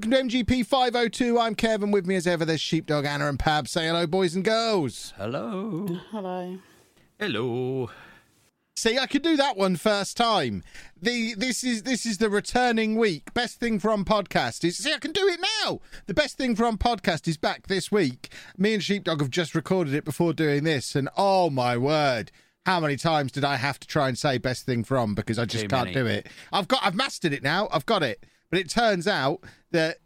Welcome to MGP 502. I'm Kevin. With me as ever, there's Sheepdog, Anna, and Pab. Say hello, boys and girls. Hello. Hello. Hello. See, I could do that one first time. The this is this is the returning week. Best thing from podcast is see, I can do it now. The best thing from podcast is back this week. Me and Sheepdog have just recorded it before doing this, and oh my word. How many times did I have to try and say best thing from because I just Too can't many. do it? I've got I've mastered it now. I've got it. But it turns out that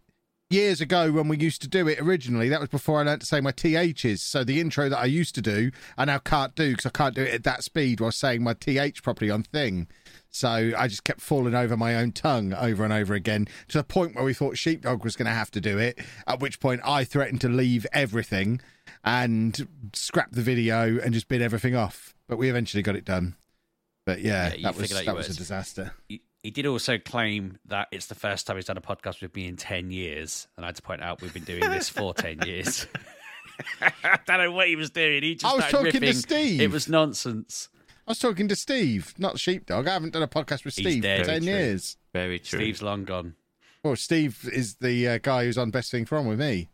years ago when we used to do it originally, that was before I learned to say my THs. So the intro that I used to do, I now can't do because I can't do it at that speed while saying my TH properly on thing. So I just kept falling over my own tongue over and over again to the point where we thought Sheepdog was going to have to do it, at which point I threatened to leave everything and scrap the video and just bid everything off. But we eventually got it done. But yeah, Yeah, that was that was a disaster. He, he did also claim that it's the first time he's done a podcast with me in 10 years. And I had to point out we've been doing this for 10 years. I don't know what he was doing. He just I was started talking to. Steve. It was nonsense. I was talking to Steve, not Sheepdog. I haven't done a podcast with Steve for 10 true. years. Very true. Steve's long gone. Well, Steve is the uh, guy who's on Best Thing From with me.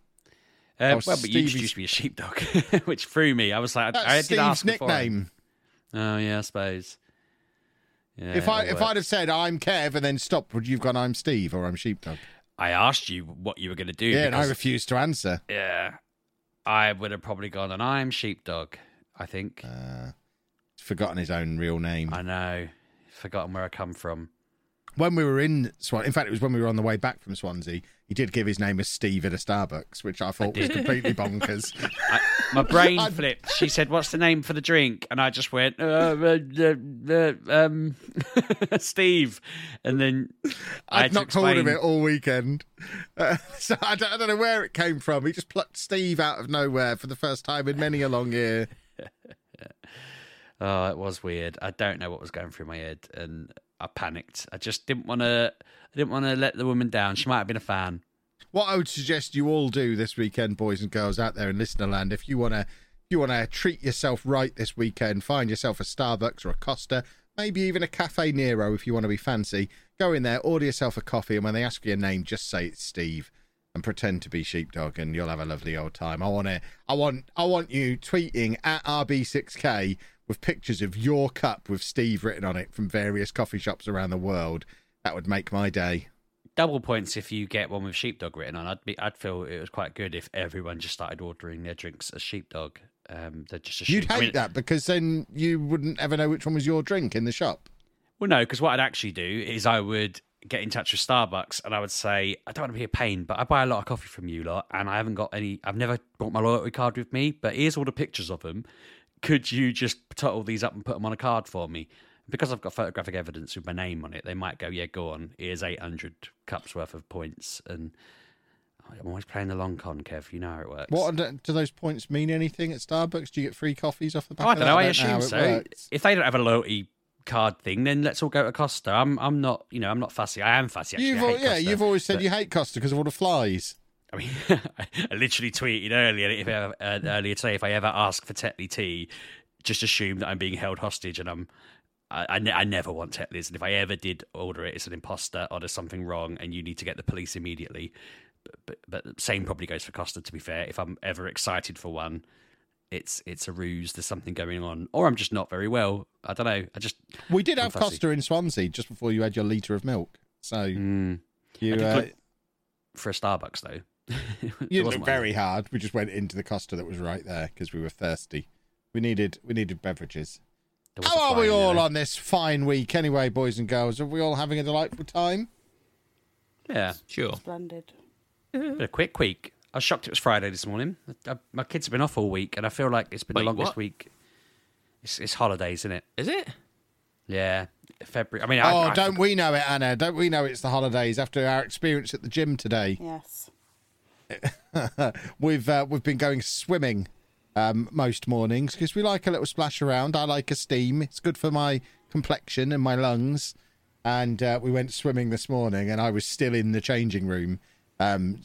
Uh, Oh, well, but you Stevie's- introduced me as sheepdog, which threw me. I was like, That's I did Steve's ask before. nickname. Oh yeah, I suppose. Yeah, if I if works. I'd have said I'm Kev and then stopped, would you've gone I'm Steve or I'm Sheepdog? I asked you what you were going to do. Yeah, and I refused to answer. Yeah, I would have probably gone, and I'm sheepdog. I think. Uh, forgotten his own real name. I know. Forgotten where I come from. When we were in Swan, in fact, it was when we were on the way back from Swansea. He did give his name as Steve at a Starbucks, which I thought was completely bonkers. I, my brain I- flipped. She said, "What's the name for the drink?" And I just went, uh, uh, uh, uh, um, "Steve." And then I I'd not told him it all weekend. Uh, so I don't, I don't know where it came from. He just plucked Steve out of nowhere for the first time in many a long year. Oh, it was weird. I don't know what was going through my head, and I panicked. I just didn't want to. I didn't want to let the woman down. She might have been a fan. What I would suggest you all do this weekend, boys and girls out there in Listenerland, if you want to, if you want to treat yourself right this weekend, find yourself a Starbucks or a Costa, maybe even a Cafe Nero if you want to be fancy. Go in there, order yourself a coffee, and when they ask you your name, just say it's Steve and pretend to be sheepdog, and you'll have a lovely old time. I want to, I want, I want you tweeting at RB6K with pictures of your cup with Steve written on it from various coffee shops around the world. That would make my day. Double points if you get one with sheepdog written on. I'd be. I'd feel it was quite good if everyone just started ordering their drinks as sheepdog. Um, they're just assume- You'd hate I mean, that because then you wouldn't ever know which one was your drink in the shop. Well, no, because what I'd actually do is I would get in touch with Starbucks and I would say, I don't want to be a pain, but I buy a lot of coffee from you lot and I haven't got any, I've never brought my loyalty card with me, but here's all the pictures of them. Could you just total these up and put them on a card for me? Because I've got photographic evidence with my name on it, they might go, yeah, go on. Here's 800 cups worth of points. And I'm always playing the long con, Kev. You know how it works. What do those points mean? Anything at Starbucks? Do you get free coffees off the back? Oh, I don't know. I how assume it so. works. If they don't have a loyalty card thing, then let's all go to Costa. I'm I'm not, you know, I'm not fussy. I am fussy. Actually. You've I hate yeah, Costa, you've always said but- you hate Costa because of all the flies. I mean, I literally tweeted earlier if I ever, uh, earlier today if I ever ask for Tetley tea, just assume that I'm being held hostage and I'm. I, I, ne- I never want Tetley's, and if I ever did order it, it's an imposter or there's something wrong, and you need to get the police immediately. But, but but same probably goes for Costa. To be fair, if I'm ever excited for one, it's it's a ruse. There's something going on, or I'm just not very well. I don't know. I just We did I'm have fussy. Costa in Swansea just before you had your litre of milk. So Mm. you uh, for a Starbucks though. you looked very hard. We just went into the Costa that was right there because we were thirsty. We needed we needed beverages. There was How are we fly all there. on this fine week anyway, boys and girls? Are we all having a delightful time? Yeah, Sure. Splendid. been a quick week. I was shocked it was Friday this morning. I, my kids have been off all week, and I feel like it's been Wait, the longest what? week. It's, it's holidays, isn't it? Is it? Yeah, February. I mean, oh, I, don't we know it, Anna? Don't we know it's the holidays after our experience at the gym today? Yes. we've uh, we've been going swimming um, most mornings because we like a little splash around. I like a steam. It's good for my complexion and my lungs. And uh, we went swimming this morning, and I was still in the changing room, um,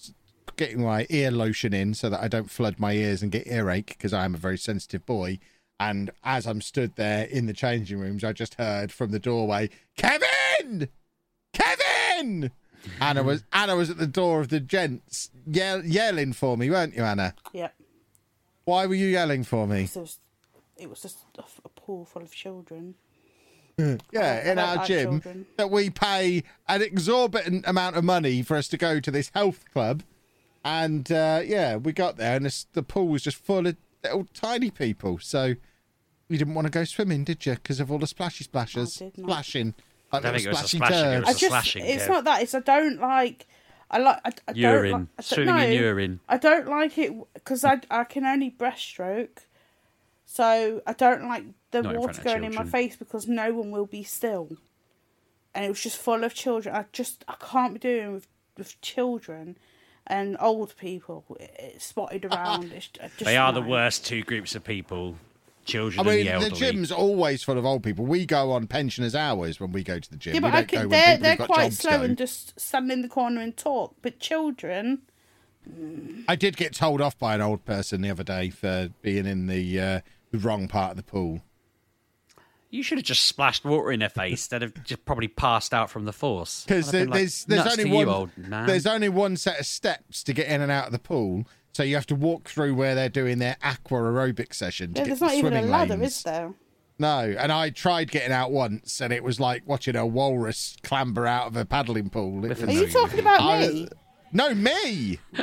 getting my ear lotion in so that I don't flood my ears and get earache because I am a very sensitive boy. And as I'm stood there in the changing rooms, I just heard from the doorway, "Kevin, Kevin!" Anna was Anna was at the door of the gents yell, yelling for me, weren't you, Anna? Yep. Why were you yelling for me? It was, it was just a, a pool full of children. Yeah, I in don't our like gym children. that we pay an exorbitant amount of money for us to go to this health club, and uh, yeah, we got there and this, the pool was just full of little tiny people. So you didn't want to go swimming, did you? Because of all the splashy splashes, splashing. Like I don't think it was a splashy splashing, it was I a just, slashing, it's Kev. not that. It's I don't like. I like. I, I Urine. Don't like, I don't, Swimming in urine. I don't like it because I I can only breaststroke, so I don't like the Not water front of going in my face because no one will be still, and it was just full of children. I just I can't be doing with with children and old people it, it's spotted around. Just, they are the worst two groups of people: children I mean, and the the gym's always full of old people. We go on pensioners' hours when we go to the gym. Yeah, we but don't I can, when they're they're quite slow to. and just stand in the corner and talk. But children, I did get told off by an old person the other day for being in the uh, the wrong part of the pool. You should have just splashed water in their face instead of just probably passed out from the force. Because I'd have been like, there's there's only one you, there's only one set of steps to get in and out of the pool. So you have to walk through where they're doing their aqua aerobic session to yeah, there's to not the even a swimming ladder, lanes. is there? No, and I tried getting out once, and it was like watching a walrus clamber out of a paddling pool. It With was- Are you talking about I- me? No, me.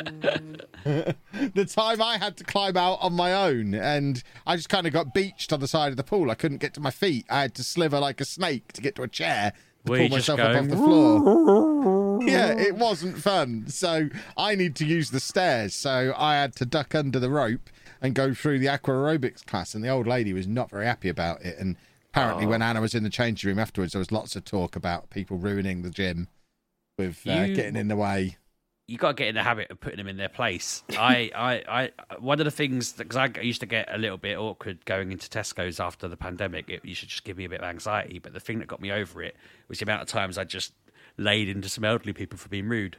the time I had to climb out on my own, and I just kind of got beached on the side of the pool. I couldn't get to my feet. I had to sliver like a snake to get to a chair to Were pull myself going, off the floor. Yeah, it wasn't fun. So I need to use the stairs. So I had to duck under the rope and go through the aqua aerobics class. And the old lady was not very happy about it. And apparently, Oh. when Anna was in the changing room afterwards, there was lots of talk about people ruining the gym with uh, You- getting in the way. you got to get in the habit of putting them in their place. I, I, I, one of the things because I used to get a little bit awkward going into Tesco's after the pandemic. It used to just give me a bit of anxiety. But the thing that got me over it was the amount of times I just laid into some elderly people for being rude.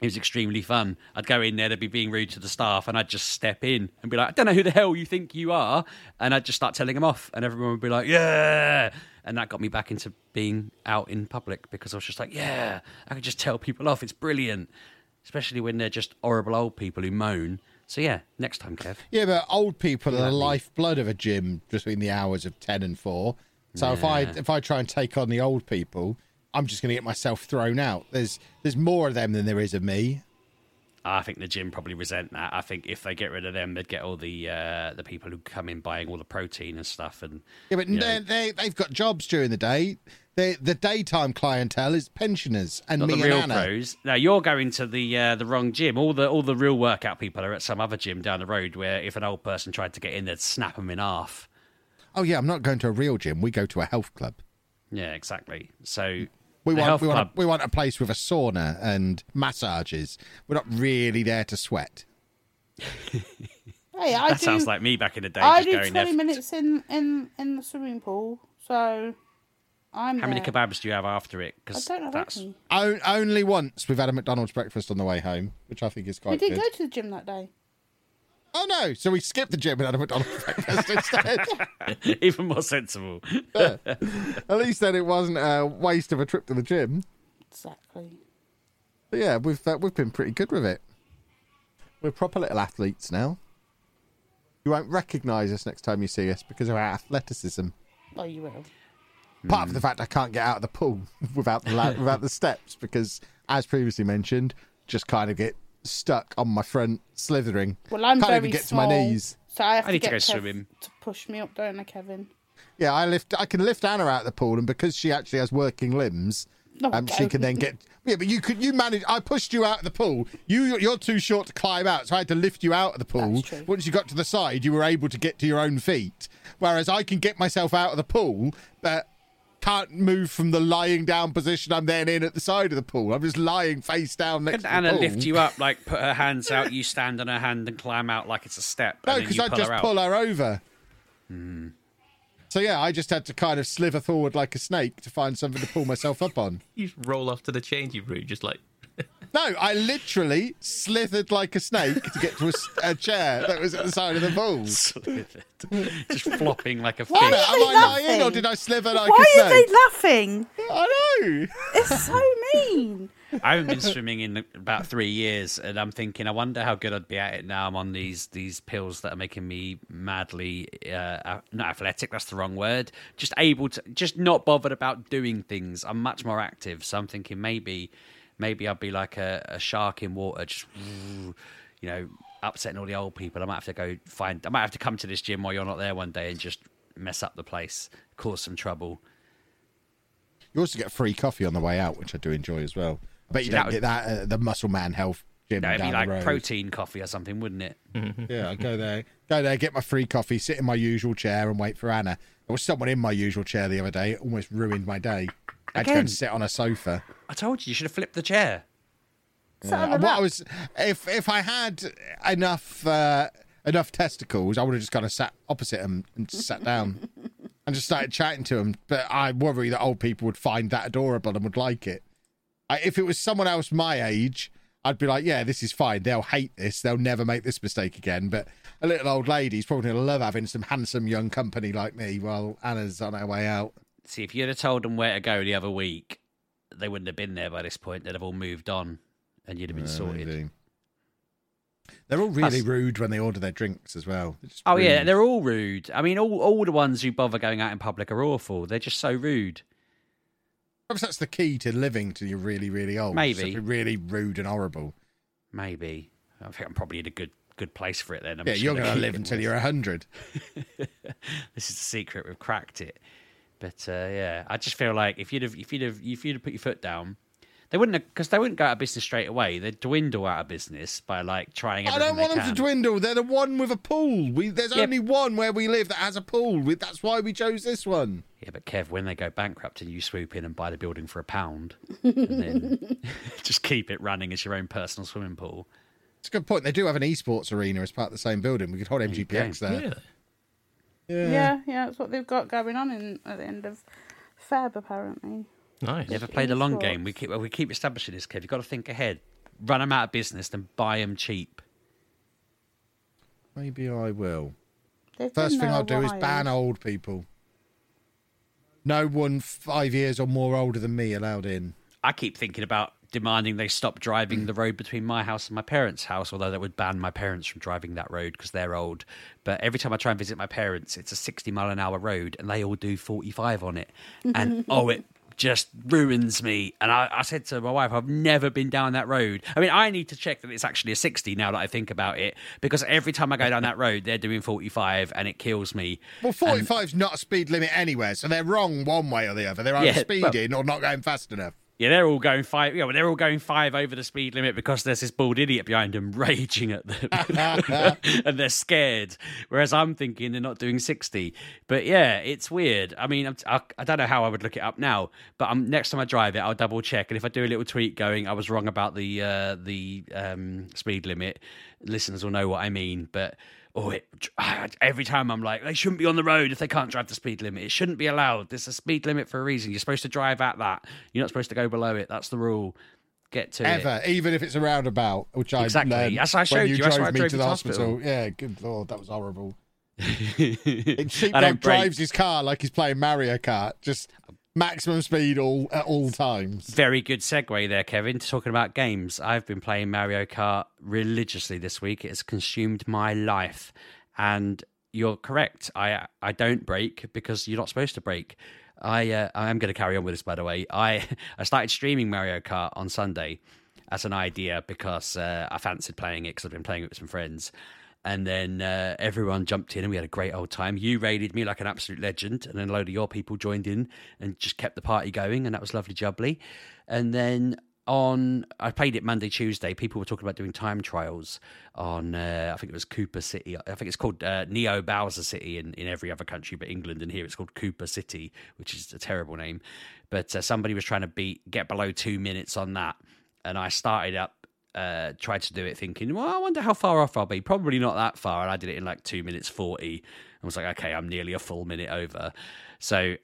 It was extremely fun. I'd go in there, they'd be being rude to the staff, and I'd just step in and be like, I don't know who the hell you think you are. And I'd just start telling them off, and everyone would be like, Yeah. And that got me back into being out in public because I was just like, Yeah, I could just tell people off. It's brilliant, especially when they're just horrible old people who moan. So, yeah, next time, Kev. Yeah, but old people are the lifeblood of a gym between the hours of ten and four. So if I if I try and take on the old people, I'm just going to get myself thrown out. There's there's more of them than there is of me. I think the gym probably resent that. I think if they get rid of them, they'd get all the uh, the people who come in buying all the protein and stuff. And Yeah, but they, they they've got jobs during the day. They, the daytime clientele is pensioners and not me the real and Anna. pros. No, you're going to the uh, the wrong gym. All the all the real workout people are at some other gym down the road. Where if an old person tried to get in, they'd snap them in half. Oh yeah, I'm not going to a real gym. We go to a health club. Yeah, exactly. So We want we want a, we want a place with a sauna and massages. We're not really there to sweat. Hey, I that do. sounds like me back in the day. I just do going twenty there. minutes in in in the swimming pool, so I'm. How many kebabs do you have after it? I Because don't have that's any. O- only once we've had a McDonald's breakfast on the way home, which I think is quite. We did good. go to the gym that day. Oh no! So we skipped the gym and had a McDonald's breakfast instead. even more sensible. At least then it wasn't a waste of a trip to the gym. Exactly. But yeah, we've uh, we've been pretty good with it. We're proper little athletes now. You won't recognise us next time you see us because of our athleticism. Oh, you will. Apart from the fact I can't get out of the pool without the la- without the steps because, as previously mentioned, just kind of get stuck on my front, slithering. Well, I'm can't very even get small, to my knees. so I have I to need to go Kev swimming. to push me up, don't I, Kevin? Yeah, I lift. I can lift Anna out of the pool, and because she actually has working limbs, No, um, she can then get. Yeah, but you could. You managed. I pushed you out of the pool. You, you're too short to climb out, so I had to lift you out of the pool. That's true. Once you got to the side, you were able to get to your own feet. Whereas I can get myself out of the pool, but can't move from the lying down position I'm then in at the side of the pool. I'm just lying face down next Can to Anna pool. lift you up, like put her hands out, you stand on her hand and climb out like it's a step? No, because I pull just her pull her over. Hmm. So yeah, I just had to kind of slither forward like a snake to find something to pull myself up on. You just roll off to the changing room, just like No, I literally slithered like a snake to get to a chair that was at the side of the pool. Slithered. just flopping like a Why fish. are Am they I lying or did I slither like Why a are they snake? laughing? I know. It's so mean. I haven't been swimming in about three years, and I'm thinking, I wonder how good I'd be at it now. I'm on these these pills that are making me madly uh, not athletic. That's the wrong word. Just able to, just not bothered about doing things. I'm much more active, so I'm thinking maybe, maybe I'd be like a, a shark in water, just you know, upsetting all the old people. I might have to go find. I might have to come to this gym while you're not there one day and just mess up the place, cause some trouble. You also get free coffee on the way out, which I do enjoy as well. I bet you See, that don't get that at the Muscle Man Health gym That'd down be like protein coffee or something, wouldn't it? Yeah, I go there, go there, get my free coffee, sit in my usual chair, and wait for Anna. There was someone in my usual chair the other day. It almost ruined my day. I had to go and sit on a sofa. I told you you should have flipped the chair. Yeah, what I was, if if I had enough uh, enough testicles, I would have just kind of sat opposite him and sat down and just started chatting to him. But I worry that old people would find that adorable and would like it. I, if it was someone else my age, I'd be like, yeah, this is fine. They'll hate this. They'll never make this mistake again. But a little old lady's probably going to love having some handsome young company like me while Anna's on her way out. See, if you'd have told them where to go the other week, they wouldn't have been there by this point. They'd have all moved on, and you'd have been Yeah, sorted. maybe. They're all really Plus- rude when they order their drinks as well. Oh yeah, they're all rude. I mean, all all the ones who bother going out in public are awful. They're just so rude. Perhaps that's the key to living till you're really, really old. Maybe. Be really rude and horrible. Maybe I think I'm probably in a good good place for it then. I'm yeah, you're going to live until you're 100. this is the secret. We've cracked it. But uh, yeah, I just feel like if you'd have if you'd have if you'd have put your foot down, they wouldn't because they wouldn't go out of business straight away. They'd dwindle out of business by like trying. I don't want they them to dwindle. They're the one with a pool. We, there's Yeah. only one where we live that has a pool. We, that's why we chose this one. Yeah, but Kev, when they go bankrupt and you swoop in and buy the building for a pound, and then just keep it running as your own personal swimming pool. It's a good point. They do have an esports arena as part of the same building. We could hold you go. MGPX there. yeah. Yeah, yeah, that's what they've got going on in at the end of Feb, apparently. Nice. Never played a long esports. game. We keep well, we keep establishing this, Kev. You've got to think ahead. Run them out of business, then buy them cheap. Maybe I will. They've First thing I'll do is ban old people. No one five years or more older than me allowed in. I keep thinking about demanding they stop driving mm. the road between my house and my parents' house, although that would ban my parents from driving that road because they're old. But every time I try and visit my parents, it's a 60 mile an hour road and they all do 45 on it. And oh, it just ruins me. And I, I said to my wife, I've never been down that road. I mean, I need to check that it's actually a 60 now that I think about it because every time I go down that road, they're doing 45 and it kills me. Well, 45 is not a speed limit anywhere, so they're wrong one way or the other. They're either Yeah, well- speeding or not going fast enough. Yeah, they're all going five. Yeah, well, they're all going five over the speed limit because there's this bald idiot behind them raging at them, and they're scared. Whereas I'm thinking they're not doing sixty. But yeah, it's weird. I mean, I'm, I, I don't know how I would look it up now, but I'm, next time I drive it, I'll double check. And if I do a little tweet going, I was wrong about the uh, the um, speed limit, listeners will know what I mean. But oh, it, every time I'm like, they shouldn't be on the road if they can't drive the speed limit. It shouldn't be allowed. There's a speed limit for a reason. You're supposed to drive at that. You're not supposed to go below it. That's the rule. Get to Ever, it. even if it's a roundabout, which I Exactly. learned That's I showed when you. you drove I me drove to the hospital. hospital. Yeah, good lord, that was horrible. And Sheepdog drives his car like he's playing Mario Kart, just maximum speed all at all times. Very good segue there, Kevin, talking about games. I've been playing Mario Kart religiously this week. It has consumed my life. And you're correct. I I don't brake because you're not supposed to brake. I uh, I am going to carry on with this, by the way. I I started streaming Mario Kart on Sunday as an idea because uh, I fancied playing it because I've been playing it with some friends. And then uh, everyone jumped in and we had a great old time. You raided me like an absolute legend, and then a load of your people joined in and just kept the party going, and that was lovely jubbly. And then on, I played it Monday, Tuesday. People were talking about doing time trials on, uh, I think it was Koopa City. I think it's called uh, Neo Bowser City in, in every other country but England, and here it's called Koopa City, which is a terrible name. But uh, somebody was trying to beat get below two minutes on that, and I started up uh, tried to do it thinking, well, I wonder how far off I'll be. Probably not that far. And I did it in like two minutes 40. I was like, okay, I'm nearly a full minute over. So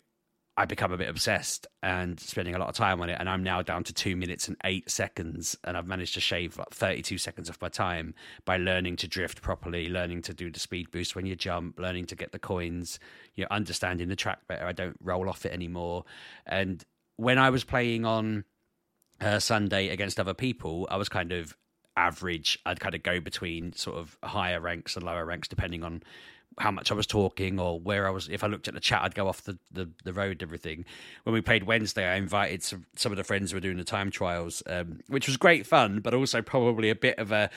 I become a bit obsessed and spending a lot of time on it. And I'm now down to two minutes and eight seconds. And I've managed to shave like 32 seconds off my time by learning to drift properly, learning to do the speed boost when you jump, learning to get the coins, you know, understanding the track better. I don't roll off it anymore. And when I was playing on uh, Sunday against other people, I was kind of average. I'd kind of go between sort of higher ranks and lower ranks depending on how much I was talking or where I was. If I looked at the chat, I'd go off the, the, the road everything. When we played Wednesday, I invited some, some of the friends who were doing the time trials, um, which was great fun, but also probably a bit of a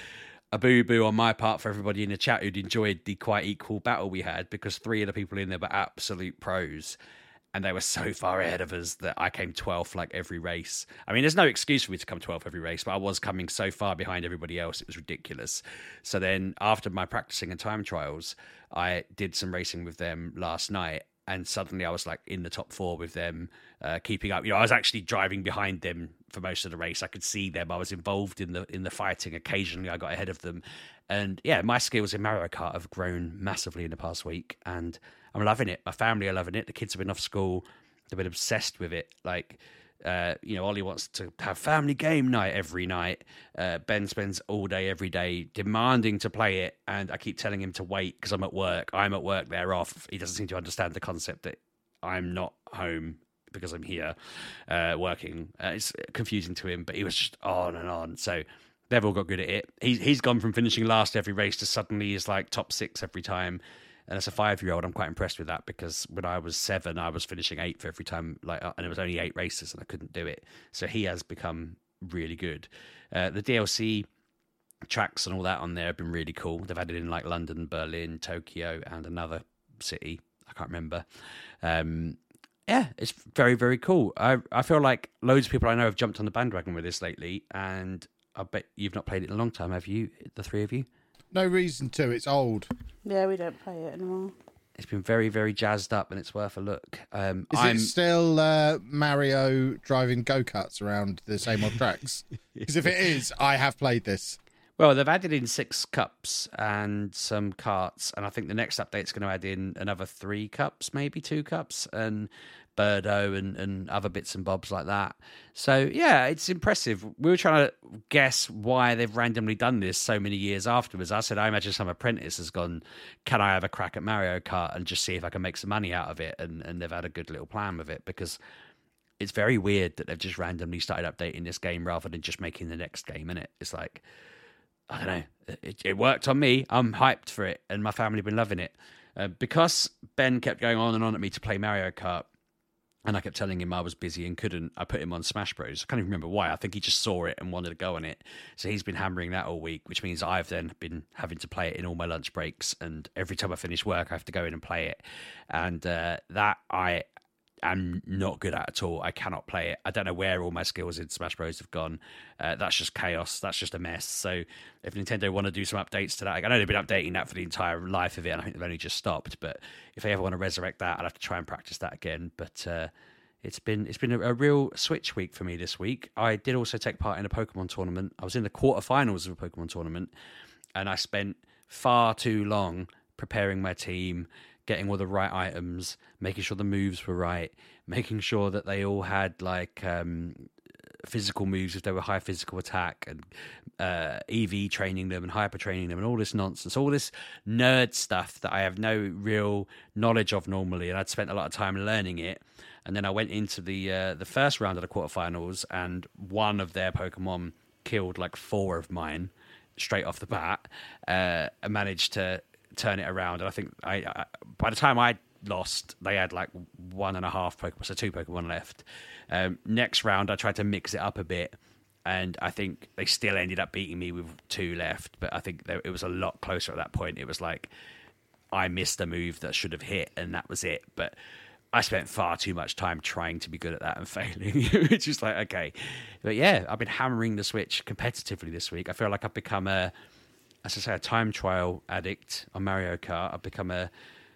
a boo boo on my part for everybody in the chat who'd enjoyed the quite equal battle we had because three of the people in there were absolute pros and they were so far ahead of us that I came 12th like every race. I mean, there's no excuse for me to come 12th every race, but I was coming so far behind everybody else, it was ridiculous. So then, after my practicing and time trials, I did some racing with them last night, and suddenly I was like in the top four with them, uh, keeping up. You know, I was actually driving behind them for most of the race. I could see them. I was involved in the in the fighting. Occasionally, I got ahead of them, and yeah, my skills in Mario Kart have grown massively in the past week, and I'm loving it. My family are loving it. The kids have been off school. They've been obsessed with it. Like, uh, you know, Ollie wants to have family game night every night. Uh, ben spends all day, every day, demanding to play it. And I keep telling him to wait because I'm at work. I'm at work, they're off. He doesn't seem to understand the concept that I'm not home because I'm here uh, working. Uh, it's confusing to him, but he was just on and on. So they've all got good at it. He's, he's gone from finishing last every race to suddenly is like top six every time. And as a five year old, I'm quite impressed with that because when I was seven, I was finishing eighth every time, like, uh, and it was only eight races and I couldn't do it. So he has become really good. Uh, the DLC tracks and all that on there have been really cool. They've added in like London, Berlin, Tokyo, and another city. I can't remember. Um, yeah, it's very, very cool. I, I feel like loads of people I know have jumped on the bandwagon with this lately, and I bet you've not played it in a long time, have you? The three of you? No reason to. It's old. Yeah, we don't play it anymore. It's been very, very jazzed up, and it's worth a look. Um, Is I'm it still uh, Mario driving go karts around the same old tracks? Because if it is, I have played this. well. They've added in six cups and some carts, and I think the next update's going to add in another three cups, maybe two cups, and Birdo and, and other bits and bobs like that. So yeah, it's impressive. We were trying to guess why they've randomly done this so many years afterwards. I said I imagine some apprentice has gone, "Can I have a crack at Mario Kart and just see if I can make some money out of it?" And and they've had a good little plan with it because it's very weird that they've just randomly started updating this game rather than just making the next game in it. It's like I don't know. It, it worked on me. I'm hyped for it, and my family have been loving it. Uh, because Ben kept going on and on at me to play Mario Kart, and I kept telling him I was busy and couldn't. I put him on Smash Bros. I can't even remember why. I think he just saw it and wanted to go on it. So he's been hammering that all week, which means I've then been having to play it in all my lunch breaks. And every time I finish work, I have to go in and play it. And uh, that I am not good at at all. I cannot play it. I don't know where all my skills in Smash Bros have gone. Uh, that's just chaos. That's just a mess. So if Nintendo want to do some updates to that, I know they've been updating that for the entire life of it, and I think they've only just stopped. But if they ever want to resurrect that, I'll have to try and practice that again. But uh, it's been it's been a, a, real Switch week for me this week. I did also take part in a Pokemon tournament. I was in the quarterfinals of a Pokemon tournament, and I spent far too long preparing my team getting all the right items, making sure the moves were right, making sure that they all had like um, physical moves if they were high physical attack, and uh, EV training them and hyper training them, and all this nonsense, all this nerd stuff that I have no real knowledge of normally, and I'd spent a lot of time learning it. And then I went into the uh, the first round of the quarterfinals, and one of their Pokemon killed like four of mine straight off the bat. Uh, and managed to turn it around. And I think I, I by the time I lost, they had like one and a half Pokemon, so two Pokemon left. Um, next round, I tried to mix it up a bit, and I think they still ended up beating me with two left. But I think it was a lot closer at that point. It was like I missed a move that should have hit, and that was it. But I spent far too much time trying to be good at that and failing. it's just like okay, but yeah, I've been hammering the Switch competitively this week. I feel like I've become a as I say, a time trial addict on Mario Kart. I've become a,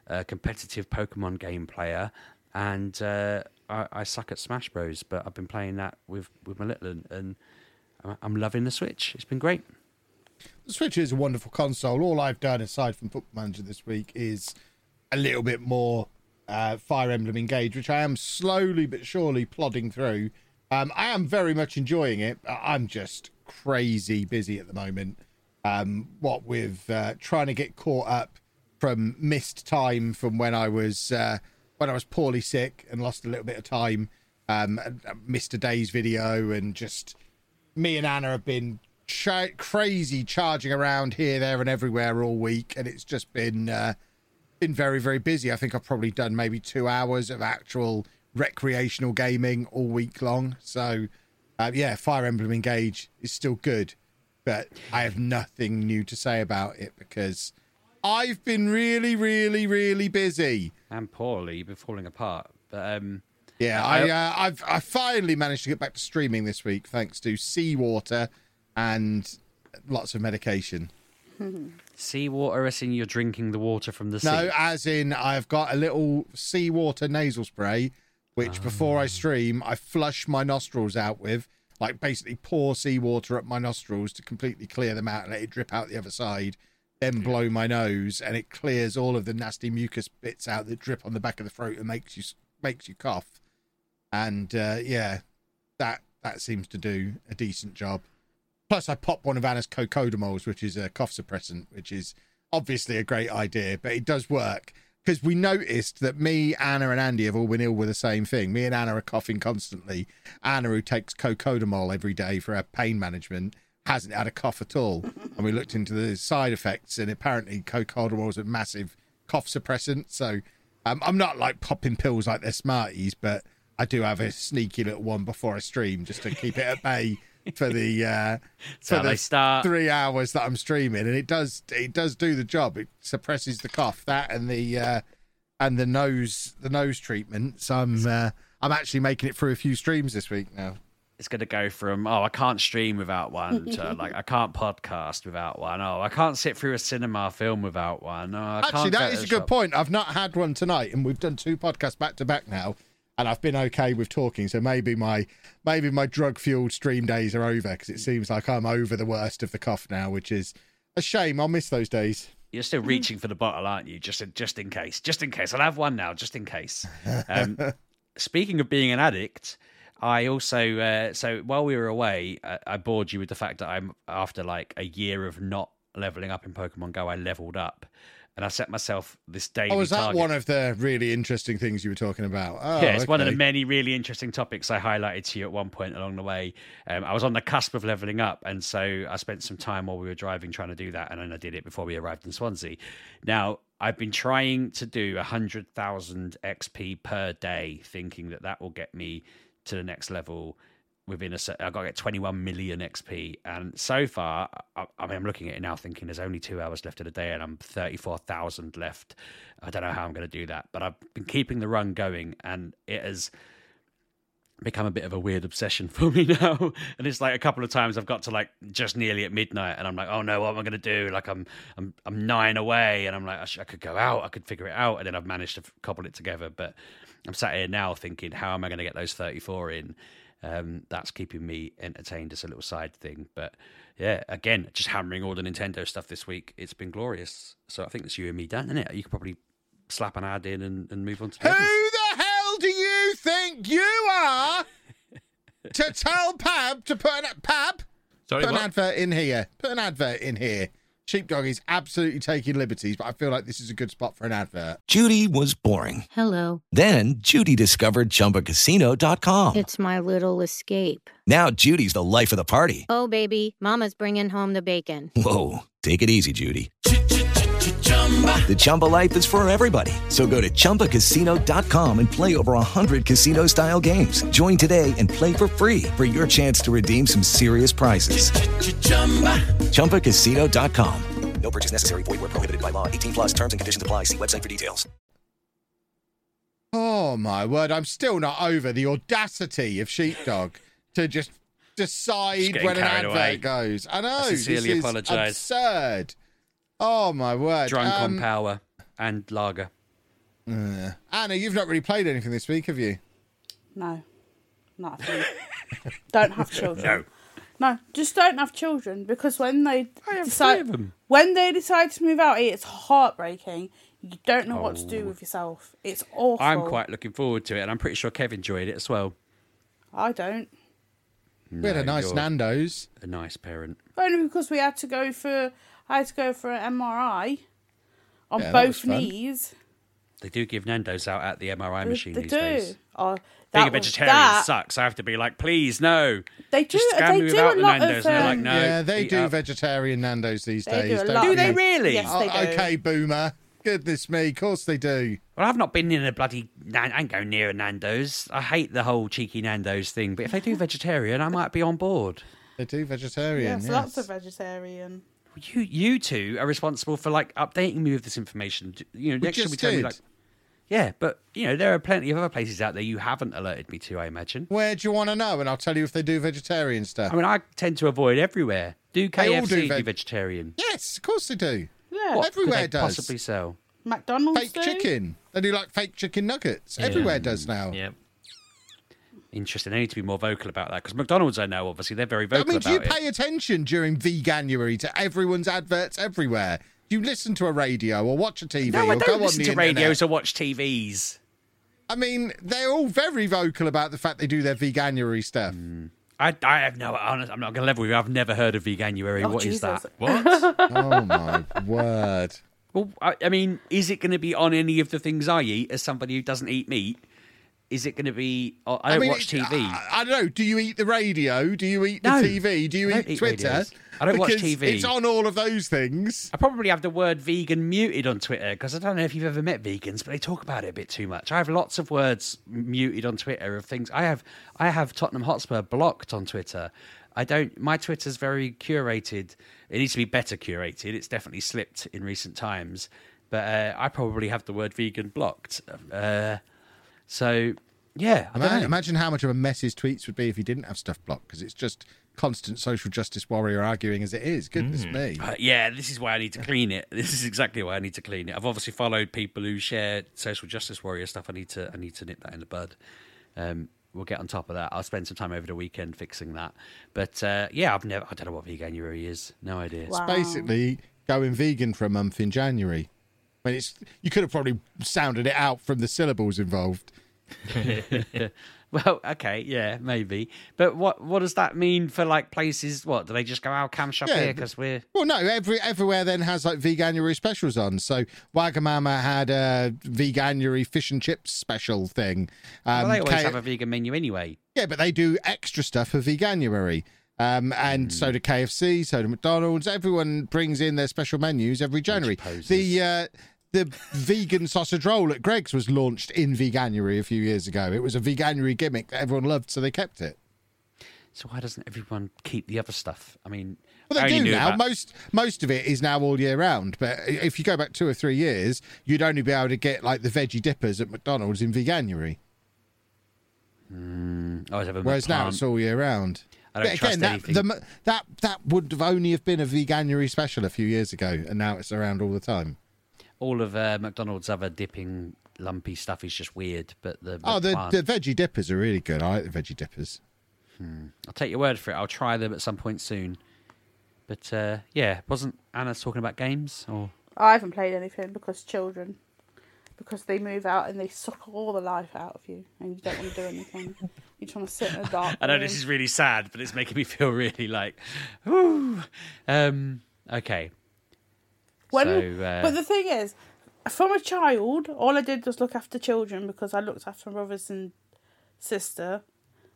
a competitive Pokemon game player, and uh, I, I, suck at Smash Bros. But I've been playing that with with my little, one, and I'm loving the Switch. It's been great. The Switch is a wonderful console. All I've done aside from Football Manager this week is a little bit more uh, Fire Emblem Engage, which I am slowly but surely plodding through. Um, I am very much enjoying it. I'm just crazy busy at the moment. Um, what with uh, trying to get caught up from missed time from when I was uh, when I was poorly sick and lost a little bit of time. Um, missed a day's video and just me and Anna have been crazy charging around here, there, and everywhere all week, and it's just been uh, been very, very busy. I think I've probably done maybe two hours of actual recreational gaming all week long. So, uh, yeah, Fire Emblem Engage is still good but I have nothing new to say about it because I've been really, really, really busy and poorly. You've been falling apart, but um, yeah, I, uh, I've I finally managed to get back to streaming this week thanks to seawater and lots of medication. seawater, as in you're drinking the water from the sea. No, as in I've got a little seawater nasal spray, which oh. before I stream I flush my nostrils out with like basically pour seawater up my nostrils to completely clear them out and let it drip out the other side, then blow my nose and it clears all of the nasty mucus bits out that drip on the back of the throat and makes you makes you cough. And uh, yeah, that that seems to do a decent job. Plus, I pop one of Anna's cocodamols, which is a cough suppressant, which is obviously a great idea, but it does work because we noticed that me, Anna, and Andy have all been ill with the same thing. Me and Anna are coughing constantly. Anna, who takes cocodamol every day for her pain management, hasn't had a cough at all. And we looked into the side effects, and apparently cocodamol is a massive cough suppressant. So um, I'm not like popping pills like they're Smarties, but I do have a sneaky little one before I stream just to keep it at bay for the uh, for the start. three hours that I'm streaming, and it does it does do the job. It suppresses the cough, that and the uh, and the nose the nose treatment. So I'm uh, I'm actually making it through a few streams this week now. It's going to go from oh I can't stream without one to like I can't podcast without one. Oh I can't sit through a cinema film without one. Oh, actually, that is a good point. I've not had one tonight, and we've done two podcasts back to back now and I've been okay with talking. So maybe my maybe my drug fueled stream days are over because it seems like I'm over the worst of the cough now, which is a shame. I'll miss those days. You're still reaching for the bottle, aren't you? Just just in case, just in case. I'll have one now, just in case. Um, speaking of being an addict, I also uh, so while we were away, I, I bored you with the fact that I'm after like a year of not leveling up in Pokemon Go, I leveled up and I set myself this daily. Oh, is that target. one of the really interesting things you were talking about? Oh, yeah, it's okay. one of the many really interesting topics I highlighted to you at one point along the way. Um, I was on the cusp of leveling up, and so I spent some time while we were driving trying to do that, and then I did it before we arrived in Swansea. Now I've been trying to do a hundred thousand XP per day, thinking that that will get me to the next level within a set. I've got to get 21 million XP, and so far, I, I mean, I'm looking at it now, thinking there's only two hours left of the day, and I'm 34,000 left. I don't know how I'm going to do that, but I've been keeping the run going, and it has become a bit of a weird obsession for me now. And it's like a couple of times I've got to like just nearly at midnight, and I'm like, oh no, what am I going to do? Like I'm I'm I'm nine away, and I'm like, I, I could go out, I could figure it out, and then I've managed to cobble it together. But I'm sat here now thinking, how am I going to get those 34 in? Um, that's keeping me entertained as a little side thing. But yeah, again, just hammering all the Nintendo stuff this week. It's been glorious. So I think it's you and me, Dan, isn't it? You could probably slap an ad in and, and move on to Who others. the hell do you think you are to tell Pab to put an Pab Sorry, put an what? advert in here? Put an advert in here. Sheepdog is absolutely taking liberties, but I feel like this is a good spot for an advert. Judy was boring. Hello. Then Judy discovered ChumbaCasino.com. It's my little escape. Now Judy's the life of the party. Oh, baby, Mama's bringing home the bacon. Whoa, take it easy, Judy. The Chumba life is for everybody. So go to ChumbaCasino.com and play over 100 casino style games. Join today and play for free for your chance to redeem some serious prizes. chumba ChumbaCasino.com. No purchase necessary. Void where prohibited by law. 18 plus terms and conditions apply. See website for details. Oh my word! I'm still not over the audacity of Sheepdog to just decide when an advert away. goes. I know. I sincerely this is apologise. Absurd. Oh my word! Drunk on Um, power and lager. uh, Anna, you've not really played anything this week, have you? No, not don't have children. No. No, just don't have children because when they I have decide them. when they decide to move out, it's heartbreaking. You don't know what to Oh. do with yourself. It's awful. I'm quite looking forward to it, and I'm pretty sure Kev enjoyed it as well. I don't. we had a nice Nando's. A nice parent. Only because we had to go for I had to go for an MRI on Yeah, both knees. They do give Nando's out at the MRI machine they these do. days. Oh, Being a vegetarian that- sucks. I have to be like, please, no. They do. Just scam They me do without a lot Nando's. of. and they're like, um, no. yeah, they do up. vegetarian Nando's these They days. do a don't. Do they really? Yes, Oh, they do. okay, boomer. Goodness me, of course they do. Well, I've not been in a bloody. Nan- I ain't going near a Nando's. I hate the whole cheeky Nando's thing. But if they do vegetarian, I might be on board. They do vegetarian. Yes, yes. lots of vegetarian. You, you two are responsible for like updating me with this information. You know, We next year we tell me like, yeah, but you know, there are plenty of other places out there you haven't alerted me to. I imagine. Where do you want to know? And I'll tell you if they do vegetarian stuff. I mean, I tend to avoid everywhere. Do KFC do do, veg- vegetarian? yes, of course they do. Yeah. What Everywhere could they does. possibly sell? McDonald's Fake do. chicken. They do like fake chicken nuggets. Everywhere does now. Yeah. Interesting. They need to be more vocal about that because McDonald's, I know, obviously, they're very vocal. I mean, do you about it. pay attention during Veganuary to everyone's adverts everywhere? Do you listen to a radio or watch a TV No, or I don't on listen to internet? radios or watch TVs. I mean, they're all very vocal about the fact they do their Veganuary stuff. Mm. I, I have no. honest- I'm not going to level with you. I've never heard of Veganuary. Oh, What is Jesus. that? What? oh my word! Well, I, I mean, is it going to be on any of the things I eat as somebody who doesn't eat meat? Is it going to be? I don't mean, watch TV. I, I don't know. Do you eat the radio? Do you eat No, the TV? Do you eat eat Twitter? radios. I don't watch Because TV. It's on all of those things. I probably have the word vegan muted on Twitter because I don't know if you've ever met vegans, but they talk about it a bit too much. I have lots of words muted on Twitter of things. I have I have Tottenham Hotspur blocked on Twitter. I don't. My Twitter's very curated. It needs to be better curated. It's definitely slipped in recent times, but uh, I probably have the word vegan blocked. Uh, so yeah, I don't Imagine, know. imagine how much of a mess his tweets would be if he didn't have stuff blocked because it's just constant social justice warrior arguing as it is. Goodness me. Uh, yeah, this is why I need to clean it. This is exactly why I need to clean it. I've obviously followed people who share social justice warrior stuff. I need to I need to nip that in the bud. Um, we'll get on top of that. I'll spend some time over the weekend fixing that. But uh, yeah, I've never. I don't know what veganuary is. No idea. Wow. Basically, going vegan for a month in January. I mean, it's you could have probably sounded it out from the syllables involved. well, okay, yeah, maybe. But what what does that mean for like places? What do they just go out cam shop Yeah, here because we're Well, no, every everywhere then has like veganuary specials on. So Wagamama had a veganuary fish and chips special thing. well, Um, they always K- have a vegan menu anyway. Yeah, but they do extra stuff for veganuary. Um, and so do KFC, so do McDonald's. Everyone brings in their special menus every January. The uh, the vegan sausage roll at Greggs was launched in veganuary a few years ago. It was a veganuary gimmick that everyone loved, so they kept it. So why doesn't everyone keep the other stuff? I mean, Well, they do now. about- Most most of it is now all year round. But if you go back two or three years, you'd only be able to get like the veggie dippers at McDonald's in Veganuary. Mm, I have a Whereas now it's all year round. I don't But trust again, that, the that that would have only have been a Veganuary special a few years ago, and now it's around all the time. All of uh, McDonald's other dipping lumpy stuff is just weird. But the Oh, the, the veggie dippers are really good. I like the veggie dippers. Hmm. I'll take your word for it. I'll try them at some point soon. But uh, yeah, wasn't Anna talking about games or? I haven't played anything because children, because they move out and they suck all the life out of you, and you don't want to do anything. You just want to sit in the dark. I know room. this is really sad, but it's making me feel really like, ooh. Um, okay. When, so, uh, but the thing is, from a child, all I did was look after children because I looked after my brothers and sister,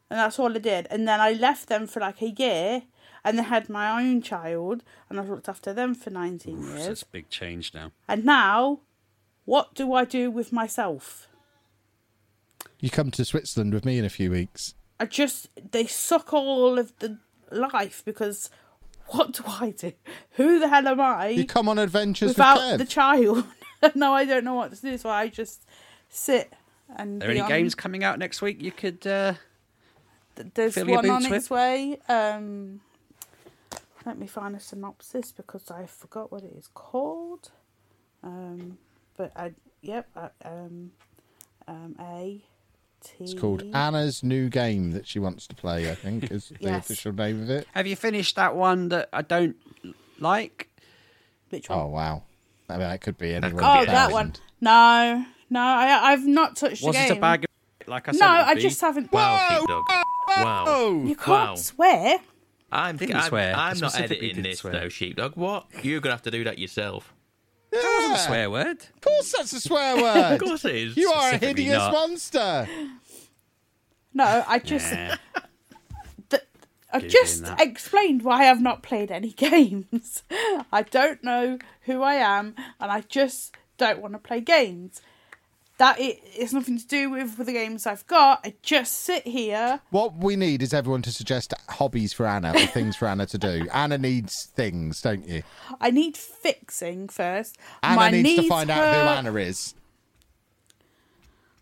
and that's all I did. And then I left them for like a year, and then had my own child, and I looked after them for nineteen so years. it's a big change now. And now, what do I do with myself? You come to Switzerland with me in a few weeks. I just they suck all of the life because what do I do? Who the hell am I? You come on adventures without with the child. no, I don't know what to do, so I just sit and. Are there any on- games coming out next week you could? Uh, There's fill your one on boots its way. Um, let me find a synopsis because I forgot what it is called. Um, but I yep. I, um, um, a T. It's called Anna's new game that she wants to play. I think is the Yes. official name of it. have you finished that one that I don't like? Which oh, one? Oh wow! I mean, that could be anyone. Oh, that one. No, no, I I've not touched Was the it game. a bag of like I said? no, I be? just haven't. Wow, sheepdog. Wow. You can't Wow. swear. I'm, Didn't I'm, swear. I I'm not editing this swear. though, sheepdog. What? You're gonna have to do that yourself. That wasn't a swear word. Of course, that's a swear word. Of course it is. You are a hideous not. monster. No, I just. Nah. Th- I've Good just that. explained why I've not played any games. I don't know who I am, and I just don't want to play games. That it, it's nothing to do with, with the games I've got. I just sit here. What we need is everyone to suggest hobbies for Anna or things for Anna to do. Anna needs things, don't you? I need fixing first. Anna My needs to knees find out who. Anna is.